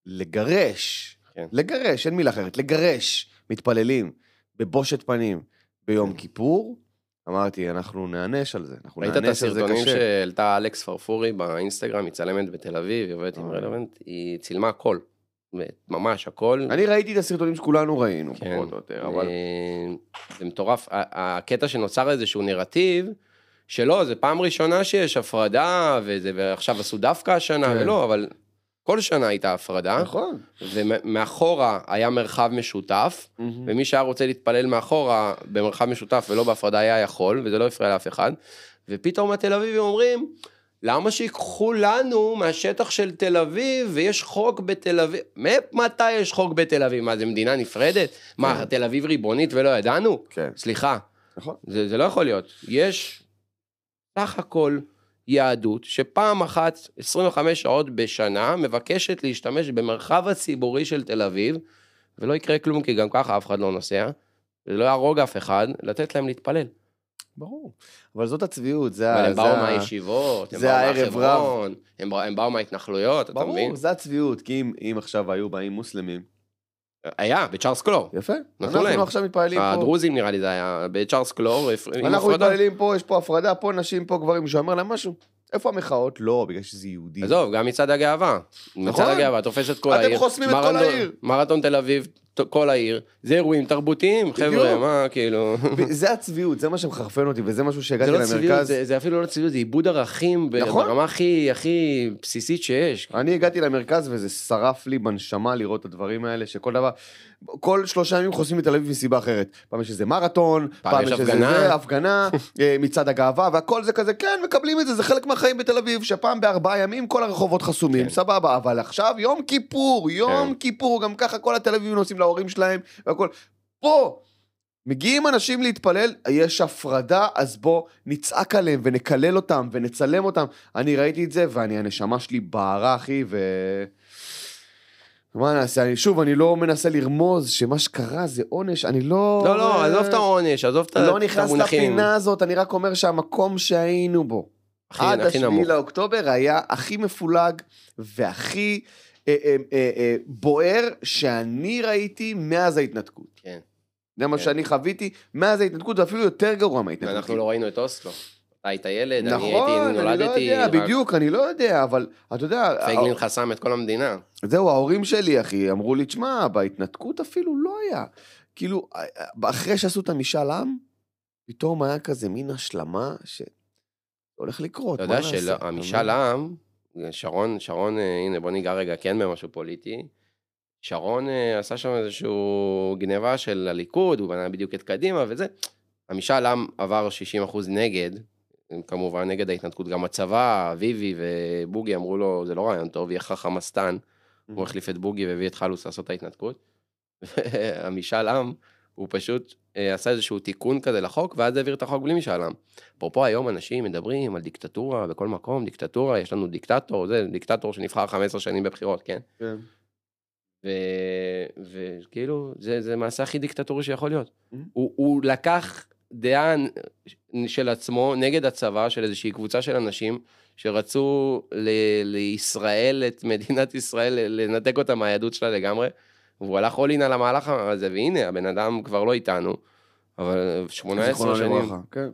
ולגרש, כן. לגרש, אין מילה אחרת, לגרש מתפללים בבושת פנים ביום כיפור, אמרתי, אנחנו נענש על זה, אנחנו ראית את נענש על זה הסרטונים קשה. שהעלתה אלכס פרפורי באינסטגרם, היא צלמת בתל אביב, היא עובדת עם אה. רלוונט, היא צילמה הכל, ממש הכל. אני ראיתי את הסרטונים שכולנו ראינו, כן. פחות או יותר, אבל... אה, זה מטורף. הקטע שנוצר איזשהו נרטיב, שלא, זה פעם ראשונה שיש הפרדה, וזה, ועכשיו עשו דווקא השנה, כן. ולא, אבל כל שנה הייתה הפרדה, נכון. ומאחורה היה מרחב משותף, ומי שהיה רוצה להתפלל מאחורה במרחב משותף ולא בהפרדה היה יכול, וזה לא הפריע לאף אחד, ופתאום התל אביבים אומרים, למה שיקחו לנו מהשטח של תל אביב, ויש חוק בתל אביב? מתי יש חוק בתל אביב? מה, זה מדינה נפרדת? מה, תל אביב ריבונית ולא ידענו? כן, סליחה, נכון. זה, זה לא יכול להיות. יש סך הכל יהדות שפעם אחת, 25 שעות בשנה, מבקשת להשתמש במרחב הציבורי של תל אביב, ולא יקרה כלום, כי גם ככה אף אחד לא נוסע, ולא יהרוג אף אחד, לתת להם להתפלל. ברור. אבל זאת הצביעות, זה אבל ה... הם זה באו מהישיבות, הם באו מהחברון, הם באו- הם מההתנחלויות, אתה מבין? ברור, זה הצביעות, כי אם עכשיו היו באים מוסלמים, היה, בצ'ארלס קלור. יפה, נתנו להם. אנחנו עכשיו מתפללים פה, הדרוזים נראה לי זה היה, בצ'ארלס קלור, אנחנו הפרדה. מתפללים פה, יש פה הפרדה, פה נשים, פה גברים, מישהו אומר להם משהו? איפה המחאות? לא, בגלל שזה יהודי. עזוב, גם מצעד הגאווה. נכון. מצעד הגאווה, תופס את כל אתם העיר. חוסמים את כל העיר. מרתון תל אביב, כל העיר. זה אירועים תרבותיים, חבר'ה. מה, כאילו... זה הצביעות, זה מה שמחרפן אותי, וזה משהו שהגעתי זה לא צביעות, למרכז. זה- זה אפילו לא צביעות, זה עיבוד ערכים נכון. ברמה הכי הכי בסיסית שיש. אני הגעתי למרכז וזה שרף לי בנשמה לראות את הדברים האלה, שכל דבר, כל שלושה ימים חוסמים את תל אביב מסיבה אחרת. פעם יש איזה מרתון, פעם יש איזה הפגנה. זה, הפגנה, *laughs* אה, מצעד הגאווה, והכל זה כזה, כן, מקבלים את זה, זה חלק מהחיים בתל אביב, שפעם בארבעה ימים כל הרחובות חסומים, כן. סבבה, אבל עכשיו יום כיפור, יום כן. כיפור, גם ככה כל התל אביבים נוסעים להורים שלהם, והכל. פה, מגיעים אנשים להתפלל, יש הפרדה, אז בוא נצעק עליהם ונקלל אותם ונצלם אותם. אני ראיתי את זה, ואני, הנשמה שלי בערה, אחי, ו... מה נעשה? אני, שוב, אני לא מנסה לרמוז שמה שקרה זה עונש, אני לא... לא, לא, עזוב את העונש, עזוב את אני ה- לא נכנס המונחים. לפינה הזאת, אני רק אומר שהמקום שהיינו בו, הכי- עד השביעי. לאוקטובר היה הכי מפולג והכי אה, אה, אה, אה, בוער שאני ראיתי מאז ההתנתקות. כן. זה מה כן. שאני חוויתי מאז ההתנתקות, ואפילו יותר גרוע מההתנתקות. אנחנו לא ראינו את אוסלו. היית ילד, אני נכון, הייתי, אני לא נולדתי, יודע, רק בדיוק, אני לא יודע, אבל אתה יודע, פייגלין חסם את כל המדינה. זהו, ההורים שלי, אחי, אמרו לי, תשמע, בהתנתקות אפילו לא היה. כאילו, אחרי שעשו את המשאל עם, פתאום היה כזה מין השלמה, ש... הולך לקרות, אתה יודע שהמשאל? עם, שרון, שרון, אה, הנה בוא ניגע רגע כן במשהו פוליטי. שרון אה, עשה שם איזשהו גניבה של הליכוד, הוא בנה בדיוק את קדימה וזה. המשאל עם עבר 60% נגד, כמובן נגד ההתנתקות. גם הצבא, אביבי ובוגי אמרו לו, זה לא רעיון טוב, יהיה לך חמאסטן. הוא החליף את בוגי והביא את חלוס לעשות את ההתנתקות. *laughs* המשאל עם, הוא פשוט אה, עשה איזשהו תיקון כזה לחוק, ואז העביר את החוק בלי משאל עם. אפרופו היום אנשים מדברים על דיקטטורה בכל מקום, דיקטטורה, יש לנו דיקטטור, זה דיקטטור שנבחר 15 שנים בבחירות, כן? כן. ו- וכאילו, זה, זה מעשה הכי דיקטטורי שיכול להיות. Mhm. הוא, הוא לקח דעה של עצמו נגד הצבא, של איזושהי קבוצה של אנשים שרצו ל- לישראל, את מדינת ישראל, לנתק אותה מהיהדות שלה לגמרי, והוא הלך in על המהלך הזה, והנה, הבן אדם כבר לא איתנו, אבל 18 זיכרונו שנים, לברכה, כן.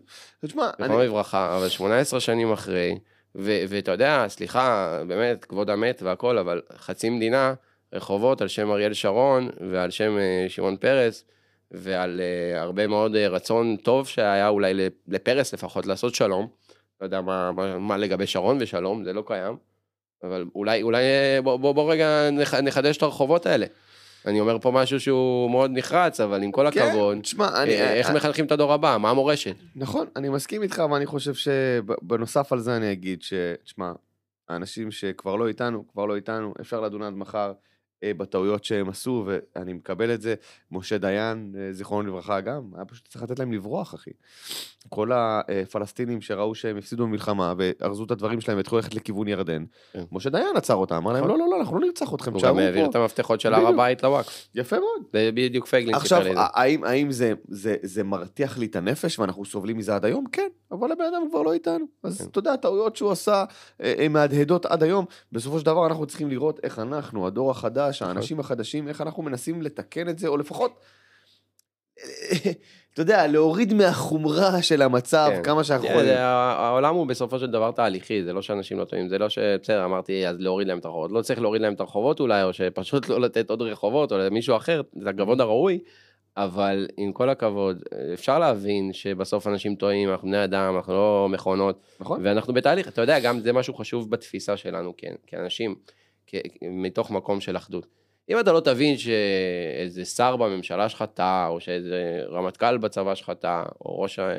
תשמע, זיכרונו אני... לברכה, אבל 18 שנים אחרי, ו- ואתה יודע, סליחה, באמת, כבוד המת והכל, אבל חצי מדינה, רחובות על שם אריאל שרון ועל שם אה, שמעון פרס, ועל אה, הרבה מאוד אה, רצון טוב שהיה אולי לפרס לפחות לעשות שלום. לא יודע מה, מה, מה לגבי שרון ושלום, זה לא קיים. אבל אולי, אולי אה, בוא, בוא, בוא רגע נח, נחדש את הרחובות האלה. אני אומר פה משהו שהוא מאוד נחרץ, אבל עם כל הכבוד, כן, תשמע, אני... איך אני- מחנכים את הדור הבא, מה המורשת? נכון, אני מסכים איתך, ואני חושב שבנוסף על זה אני אגיד ש... תשמע, האנשים שכבר לא איתנו, כבר לא איתנו, אפשר לדון עד מחר בטעויות שהם עשו, ואני מקבל את זה. משה דיין, אה, זיכרונו לברכה גם, היה פשוט צריך לתת להם לברוח, אחי. כל הפלסטינים שראו שהם הפסידו במלחמה, וארזו את הדברים שלהם והתחילו ללכת לכיוון ירדן, כן. משה דיין עצר אותם, אמר להם, נכון. לא, לא, לא, אנחנו לא נרצח אתכם, הוא תשארו גם העביר את פה. המפתחות של. הר הבית לוואקף. יפה מאוד. זה בדיוק פייגלין עכשיו. האם, זה מרתיח לי את הנפש ואנחנו סובלים מזה עד היום? כן, אבל הבן אדם כבר לא איתנו. אז כן. אתה יודע, הטעויות שהוא עשה אה, הן מהדהדות עד היום. בסופו של דבר אנחנו צריכים לראות איך אנחנו, הדור החדש, נכון. האנשים החדשים, איך אנחנו מנסים לתקן את זה, או לפחות, אה, אתה יודע, להוריד מהחומרה של המצב כן. כמה שאנחנו יכולים. העולם הוא בסופו של דבר תהליכי, זה לא שאנשים לא טועים, זה לא ש... בסדר, אמרתי, אז להוריד להם את הרחובות. לא צריך להוריד להם את הרחובות אולי, או שפשוט לא לתת עוד רחובות, או למישהו אחר, זה הכבוד הראוי, אבל עם כל הכבוד, אפשר להבין שבסוף אנשים טועים, אנחנו בני אדם, אנחנו לא מכונות, נכון? ואנחנו בתהליך, אתה יודע, גם זה משהו חשוב בתפיסה שלנו, כן, כאנשים, כ- מתוך מקום של אחדות. אם אתה לא תבין שאיזה שר בממשלה שלך טעה, או שאיזה רמטכ"ל בצבא שלך טעה, או ראש ה...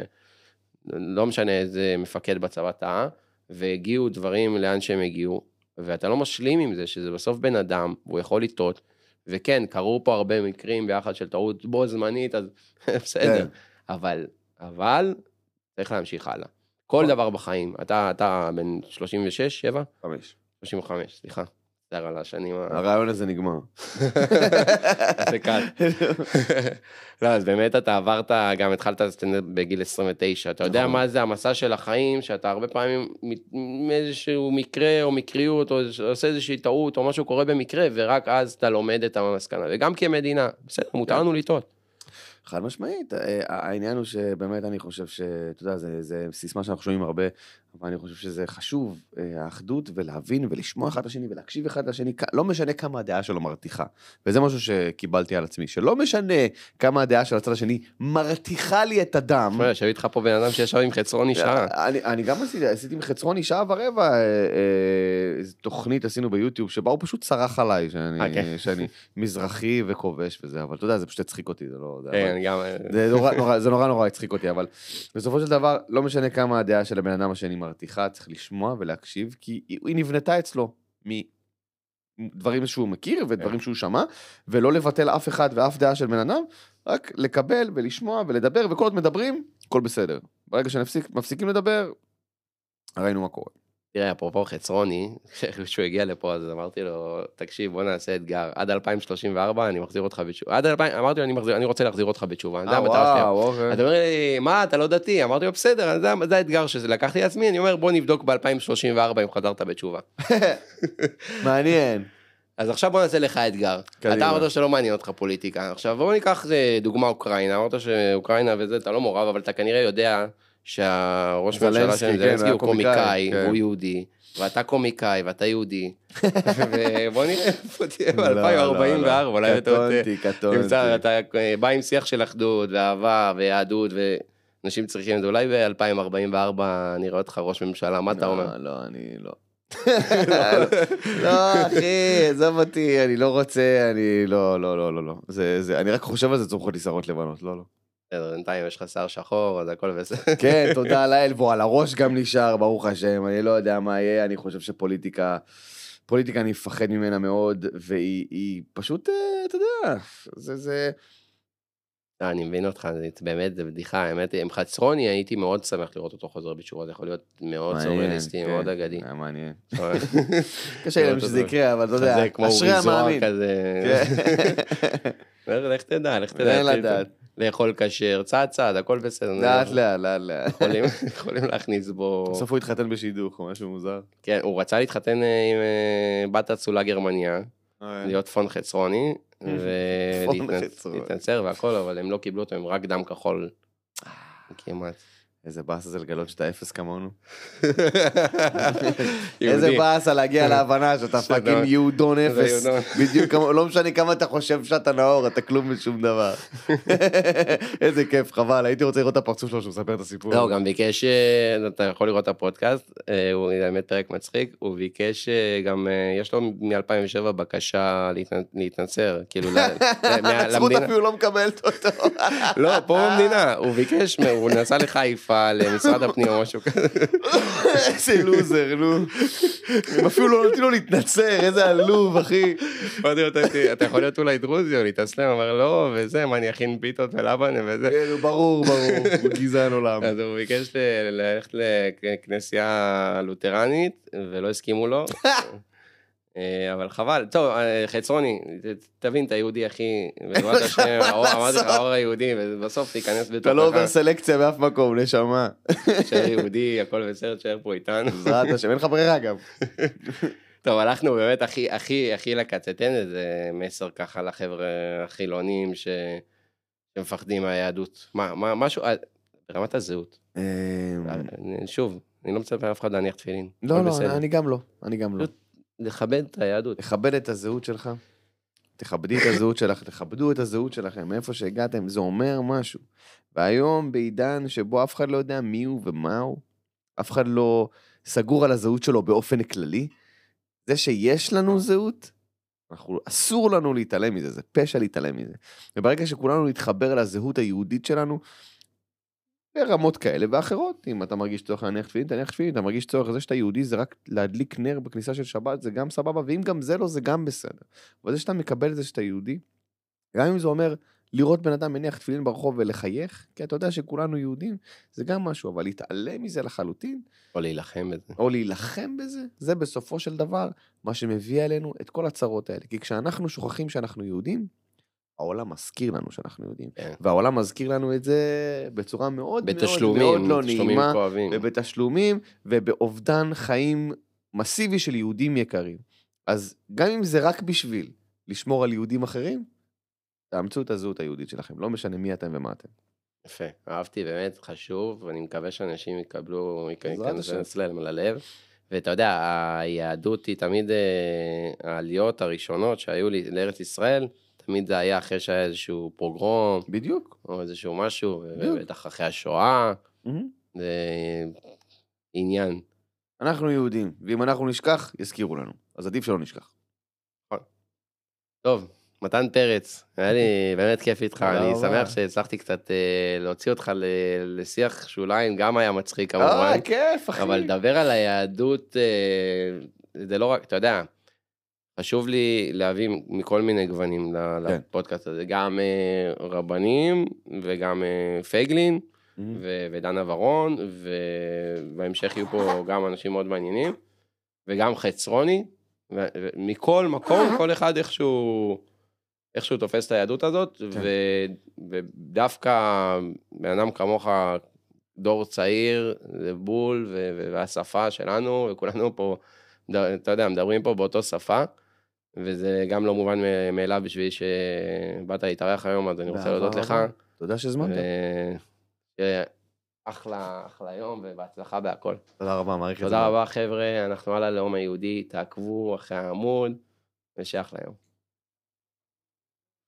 לא משנה איזה מפקד בצבא טעה, והגיעו דברים לאן שהם הגיעו, ואתה לא משלים עם זה שזה בסוף בן אדם, והוא יכול לטעות, וכן, קרו פה הרבה מקרים ביחד של טעות בו זמנית, אז *laughs* בסדר, כן. אבל, אבל, צריך להמשיך הלאה. כל דבר בחיים, אתה, אתה בן 36, 7? חמש. 35, סליחה. מצטער על השנים ה... הרעיון הזה נגמר. *laughs* זה קל. *laughs* לא, אז באמת אתה עברת, גם התחלת סטנדאפ בגיל 29. אתה יודע נכון. מה זה המסע של החיים, שאתה הרבה פעמים מאיזשהו מקרה או מקריות, או עושה איזושהי טעות, או משהו קורה במקרה, ורק אז אתה לומד את המסקנה. וגם כמדינה, בסדר, מותר לנו לטעות. חד משמעית, אה, העניין הוא שבאמת אני חושב שאתה יודע, זה, זה סיסמה שאנחנו שומעים הרבה, אבל אני חושב שזה חשוב, אה, האחדות ולהבין ולשמוע אחד את השני ולהקשיב אחד לשני, לא משנה כמה הדעה שלו מרתיחה. וזה משהו שקיבלתי על עצמי, שלא משנה כמה הדעה של הצד השני מרתיחה לי את הדם. תשמע, יושב איתך פה בן אדם שישב עם חצרוני שעה. אני, אני גם עשיתי, עשיתי עם חצרוני שעה ורבע, אה, אה, תוכנית עשינו ביוטיוב, שבה הוא פשוט צרח עליי, שאני, אה, כן. שאני מזרחי וכובש וזה, אבל אתה יודע, זה פשוט הצחיק אותי, זה לא... זה כן, אבל- גם... זה נורא נורא, זה נורא נורא הצחיק אותי, אבל בסופו של דבר, לא משנה כמה הדעה של הבן אדם השני מרתיחה, צריך לשמוע ולהקשיב, כי היא, היא נבנתה אצלו מדברים שהוא מכיר ודברים שהוא שמע, ולא לבטל אף אחד ואף דעה של בן אדם, רק לקבל ולשמוע ולדבר, וכל עוד מדברים, הכל בסדר. ברגע שמפסיקים לדבר, ראינו מה קורה. תראה, אפרופו חצרוני, *laughs* כשהוא הגיע לפה, אז אמרתי לו, תקשיב, בוא נעשה אתגר. עד 2034 אני מחזיר אותך בתשובה. עד 2000, אמרתי לו, אני, מחזיר, אני רוצה להחזיר אותך בתשובה. זה אה, המטרה שלי. וואו, אוקיי. אתה אומר לי, מה, אתה לא דתי? אמרתי לו, בסדר, זה, זה האתגר שזה לקחתי לעצמי, אני אומר, בוא נבדוק ב-2034 אם חזרת בתשובה. *laughs* מעניין. אז עכשיו בוא נעשה לך אתגר. קדימה. אתה אמרת שלא מעניין אותך פוליטיקה. עכשיו בוא ניקח אה, דוגמה אוקראינה, אמרת שאוקראינה וזה, אתה לא מעורב, אבל אתה כנראה יודע שהראש ממשלה שלהם, כן, זלנסקי הוא קומיקאי, כן. והוא יהודי, ואתה קומיקאי, ואתה יהודי. *laughs* ובוא נראה איפה תהיה לא, לא, ב-2044, לא. אולי אתה קטונתי, קטונתי. אתה אה, בא עם שיח של אחדות, ואהבה, ויהדות, אנשים צריכים את זה, אולי ב-2044 נראה אותך ראש ממשלה, מה אתה אומר? לא, אני *laughs* לא. לא, אחי, עזוב אותי, אני לא רוצה, אני לא, לא, לא, לא, לא. אני רק חושב על זה צומחות לי שערות לבנות, לא, לא. בסדר, בינתיים יש לך שיער שחור, אז הכל בסדר. כן, תודה *laughs* לאל, והוא על הראש גם נשאר, ברוך השם, אני לא יודע מה יהיה, אני חושב שפוליטיקה, פוליטיקה אני מפחד ממנה מאוד, והיא היא פשוט, אה, אתה יודע, זה, זה, אה, אני מבין אותך, זה באמת, זה בדיחה, האמת, עם חצרוני הייתי מאוד שמח לראות אותו חוזר בתשובה, זה יכול להיות מאוד סוריאליסטי, כן, מאוד אגדי. היה מעניין. *laughs* אבל- קשה לי שזה יקרה, אבל אתה יודע, כמו אשרי אורי זוהר המאמין. כזה. כן. *laughs* לך תדע, לך תדע. לאכול כשר, צעד צעד, הכל בסדר. לאט לאט, לאט לאט. יכולים- להכניס בו... בסוף הוא התחתן בשידוך או משהו מוזר. כן, הוא רצה להתחתן אה, עם אה, בת אצולה גרמניה, להיות פון חצרוני, *laughs* פון חצרוני. ולהתנצר והכל, אבל הם לא קיבלו אותו, הם רק דם כחול. כמעט. איזה באסה זה לגלות שאתה אפס כמונו. איזה באסה להגיע *laughs* להבנה שאתה fucking יהודון אפס. בדיוק, כמו- לא משנה כמה אתה חושב שאתה נאור, אתה כלום ושום דבר. *laughs* איזה כיף, חבל, הייתי רוצה לראות את הפרצוף שלו שהוא מספר את הסיפור. לא, הוא. גם ביקש, אה, אתה יכול לראות את הפודקאסט, אה, הוא האמת פרק מצחיק, הוא ביקש אה, גם, יש לו מ-2007 בקשה להתנ- להתנצר, כאילו, למדינה. *laughs* אפילו לא מקבלת אותו. לא, פה במדינה, הוא ביקש, הוא נסע לחיפה, למשרד הפנים או משהו כזה. איזה לוזר, נו. הם אפילו לא נותנים לו להתנצר, איזה עלוב, אחי. אמרתי לו, "אתה- יכול להיות אולי דרוזי או להתאסלם, אמר לא, וזה, מה אני אכין פיתות ולבנה וזה. כן, ברור, ברור, הוא גזען עולם. אז הוא ביקש ללכת לכנסייה לותרנית, ולא הסכימו לו. *laughs* אה, אבל חבל, טוב, אה, חצרוני, תבין, אתה יהודי הכי, *laughs* בעזרת השם, אמרתי לך, האור היהודי, ובסוף תיכנס אתה לא עובר סלקציה באף מקום, נשמה. תשאר יהודי, הכל בסדר, תשאר פה איתנו. בעזרת השם, אין לך ברירה גם. *laughs* טוב, הלכנו באמת הכי, הכי, הכי לקצה, תן איזה מסר ככה לחבר'ה החילונים. שמפחדים מהיהדות. מה, מה, משהו, אה, ברמת הזהות. שוב, אני לא מצפה מאף אחד להניח תפילין. לא, לא. אני גם לא, אני גם לא. לכבד את היהדות. תכבד את הזהות שלך, תכבדי את הזהות שלך, תכבדו את הזהות שלכם, מאיפה שהגעתם, זה אומר משהו. והיום בעידן שבו אף אחד לא יודע מי הוא ומה הוא, אף אחד לא סגור על הזהות שלו באופן כללי, זה שיש לנו זהות, אנחנו, אסור לנו להתעלם מזה, זה פשע להתעלם מזה. וברגע שכולנו נתחבר לזהות היהודית שלנו, ברמות כאלה ואחרות, אם אתה מרגיש צורך להניח תפילין, תניח תפילין, אתה מרגיש צורך לזה שאתה יהודי, זה רק להדליק נר בכניסה של שבת, זה גם סבבה, ואם גם זה לא, זה גם בסדר. אבל זה שאתה מקבל את זה שאתה יהודי, גם אם זה אומר לראות בן אדם מניח תפילין ברחוב ולחייך, כי אתה יודע שכולנו יהודים, זה גם משהו, אבל להתעלם מזה לחלוטין, או להילחם בזה. או להילחם בזה, זה בסופו של דבר מה שמביא עלינו את כל הצרות האלה. כי כשאנחנו שוכחים שאנחנו יהודים, העולם מזכיר לנו שאנחנו יהודים. כן. והעולם מזכיר לנו את זה בצורה מאוד מאוד מאוד בתשלומים, לא תשלומים נעימה, כואבים. ובתשלומים, ובאובדן חיים מסיבי של יהודים יקרים. אז גם אם זה רק בשביל לשמור על יהודים אחרים, תאמצו את הזהות היהודית שלכם, לא משנה מי אתם ומה אתם. יפה, אהבתי, באמת חשוב, ואני מקווה שאנשים יקבלו. ייכנס להם ללב. ואתה יודע, היהדות היא תמיד, אה, העליות הראשונות שהיו לארץ ישראל, תמיד זה היה אחרי שהיה איזשהו פוגרום, בדיוק. או איזשהו משהו, בדיוק. ובטח אחרי השואה. זה עניין. אנחנו יהודים, ואם אנחנו נשכח, יזכירו לנו. אז עדיף שלא נשכח. טוב, מתן פרץ, היה לי *laughs* באמת כיף איתך, אני. שמח שהצלחתי קצת אה, להוציא אותך לשיח שוליים, גם היה מצחיק כמובן. אה, כיף, אחי. אבל לדבר על היהדות, אה, זה לא רק, אתה יודע, חשוב לי להביא מכל מיני גוונים כן. לפודקאסט הזה, גם אה, רבנים וגם אה, פייגלין. ו- ודנה ורון, ובהמשך יהיו פה גם אנשים מאוד מעניינים, וגם חצרוני, ו- ומכל מקום, כל אחד איכשהו... איכשהו תופס את היהדות הזאת, כן. ו- ודווקא בן אדם כמוך, דור צעיר, זה בול, והשפה שלנו, וכולנו פה, אתה יודע, מדברים פה באותו שפה, וזה גם לא מובן מאליו בשבילי שבאת להתארח היום, אז אני רוצה להודות לך. תודה שהזמנת. שיהיה אחלה, אחלה יום, ובהצלחה בהכל. תודה רבה, מעריך את זה. תודה. רבה, חבר'ה, אנחנו על הלאום היהודי, תעקבו אחרי העמוד, ושיהיה אחלה יום.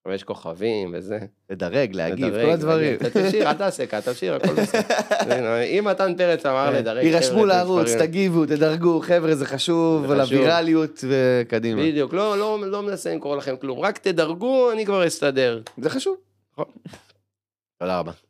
חמש כוכבים וזה. לדרג, להגיב, לדרג, כל הדברים. תשאיר, אל תעשה כאן, תשאיר, הכל בסדר. *laughs* אם מתן פרץ אמר לדרג... כן. יירשמו חבר'ה, לערוץ, תגיבו, תדרגו, חבר'ה, זה חשוב. לווירליות וקדימה. בדיוק, לא, לא, לא מנסה למכור לכם כלום, רק תדרגו, אני כבר אסתדר. זה חשוב. תודה רבה.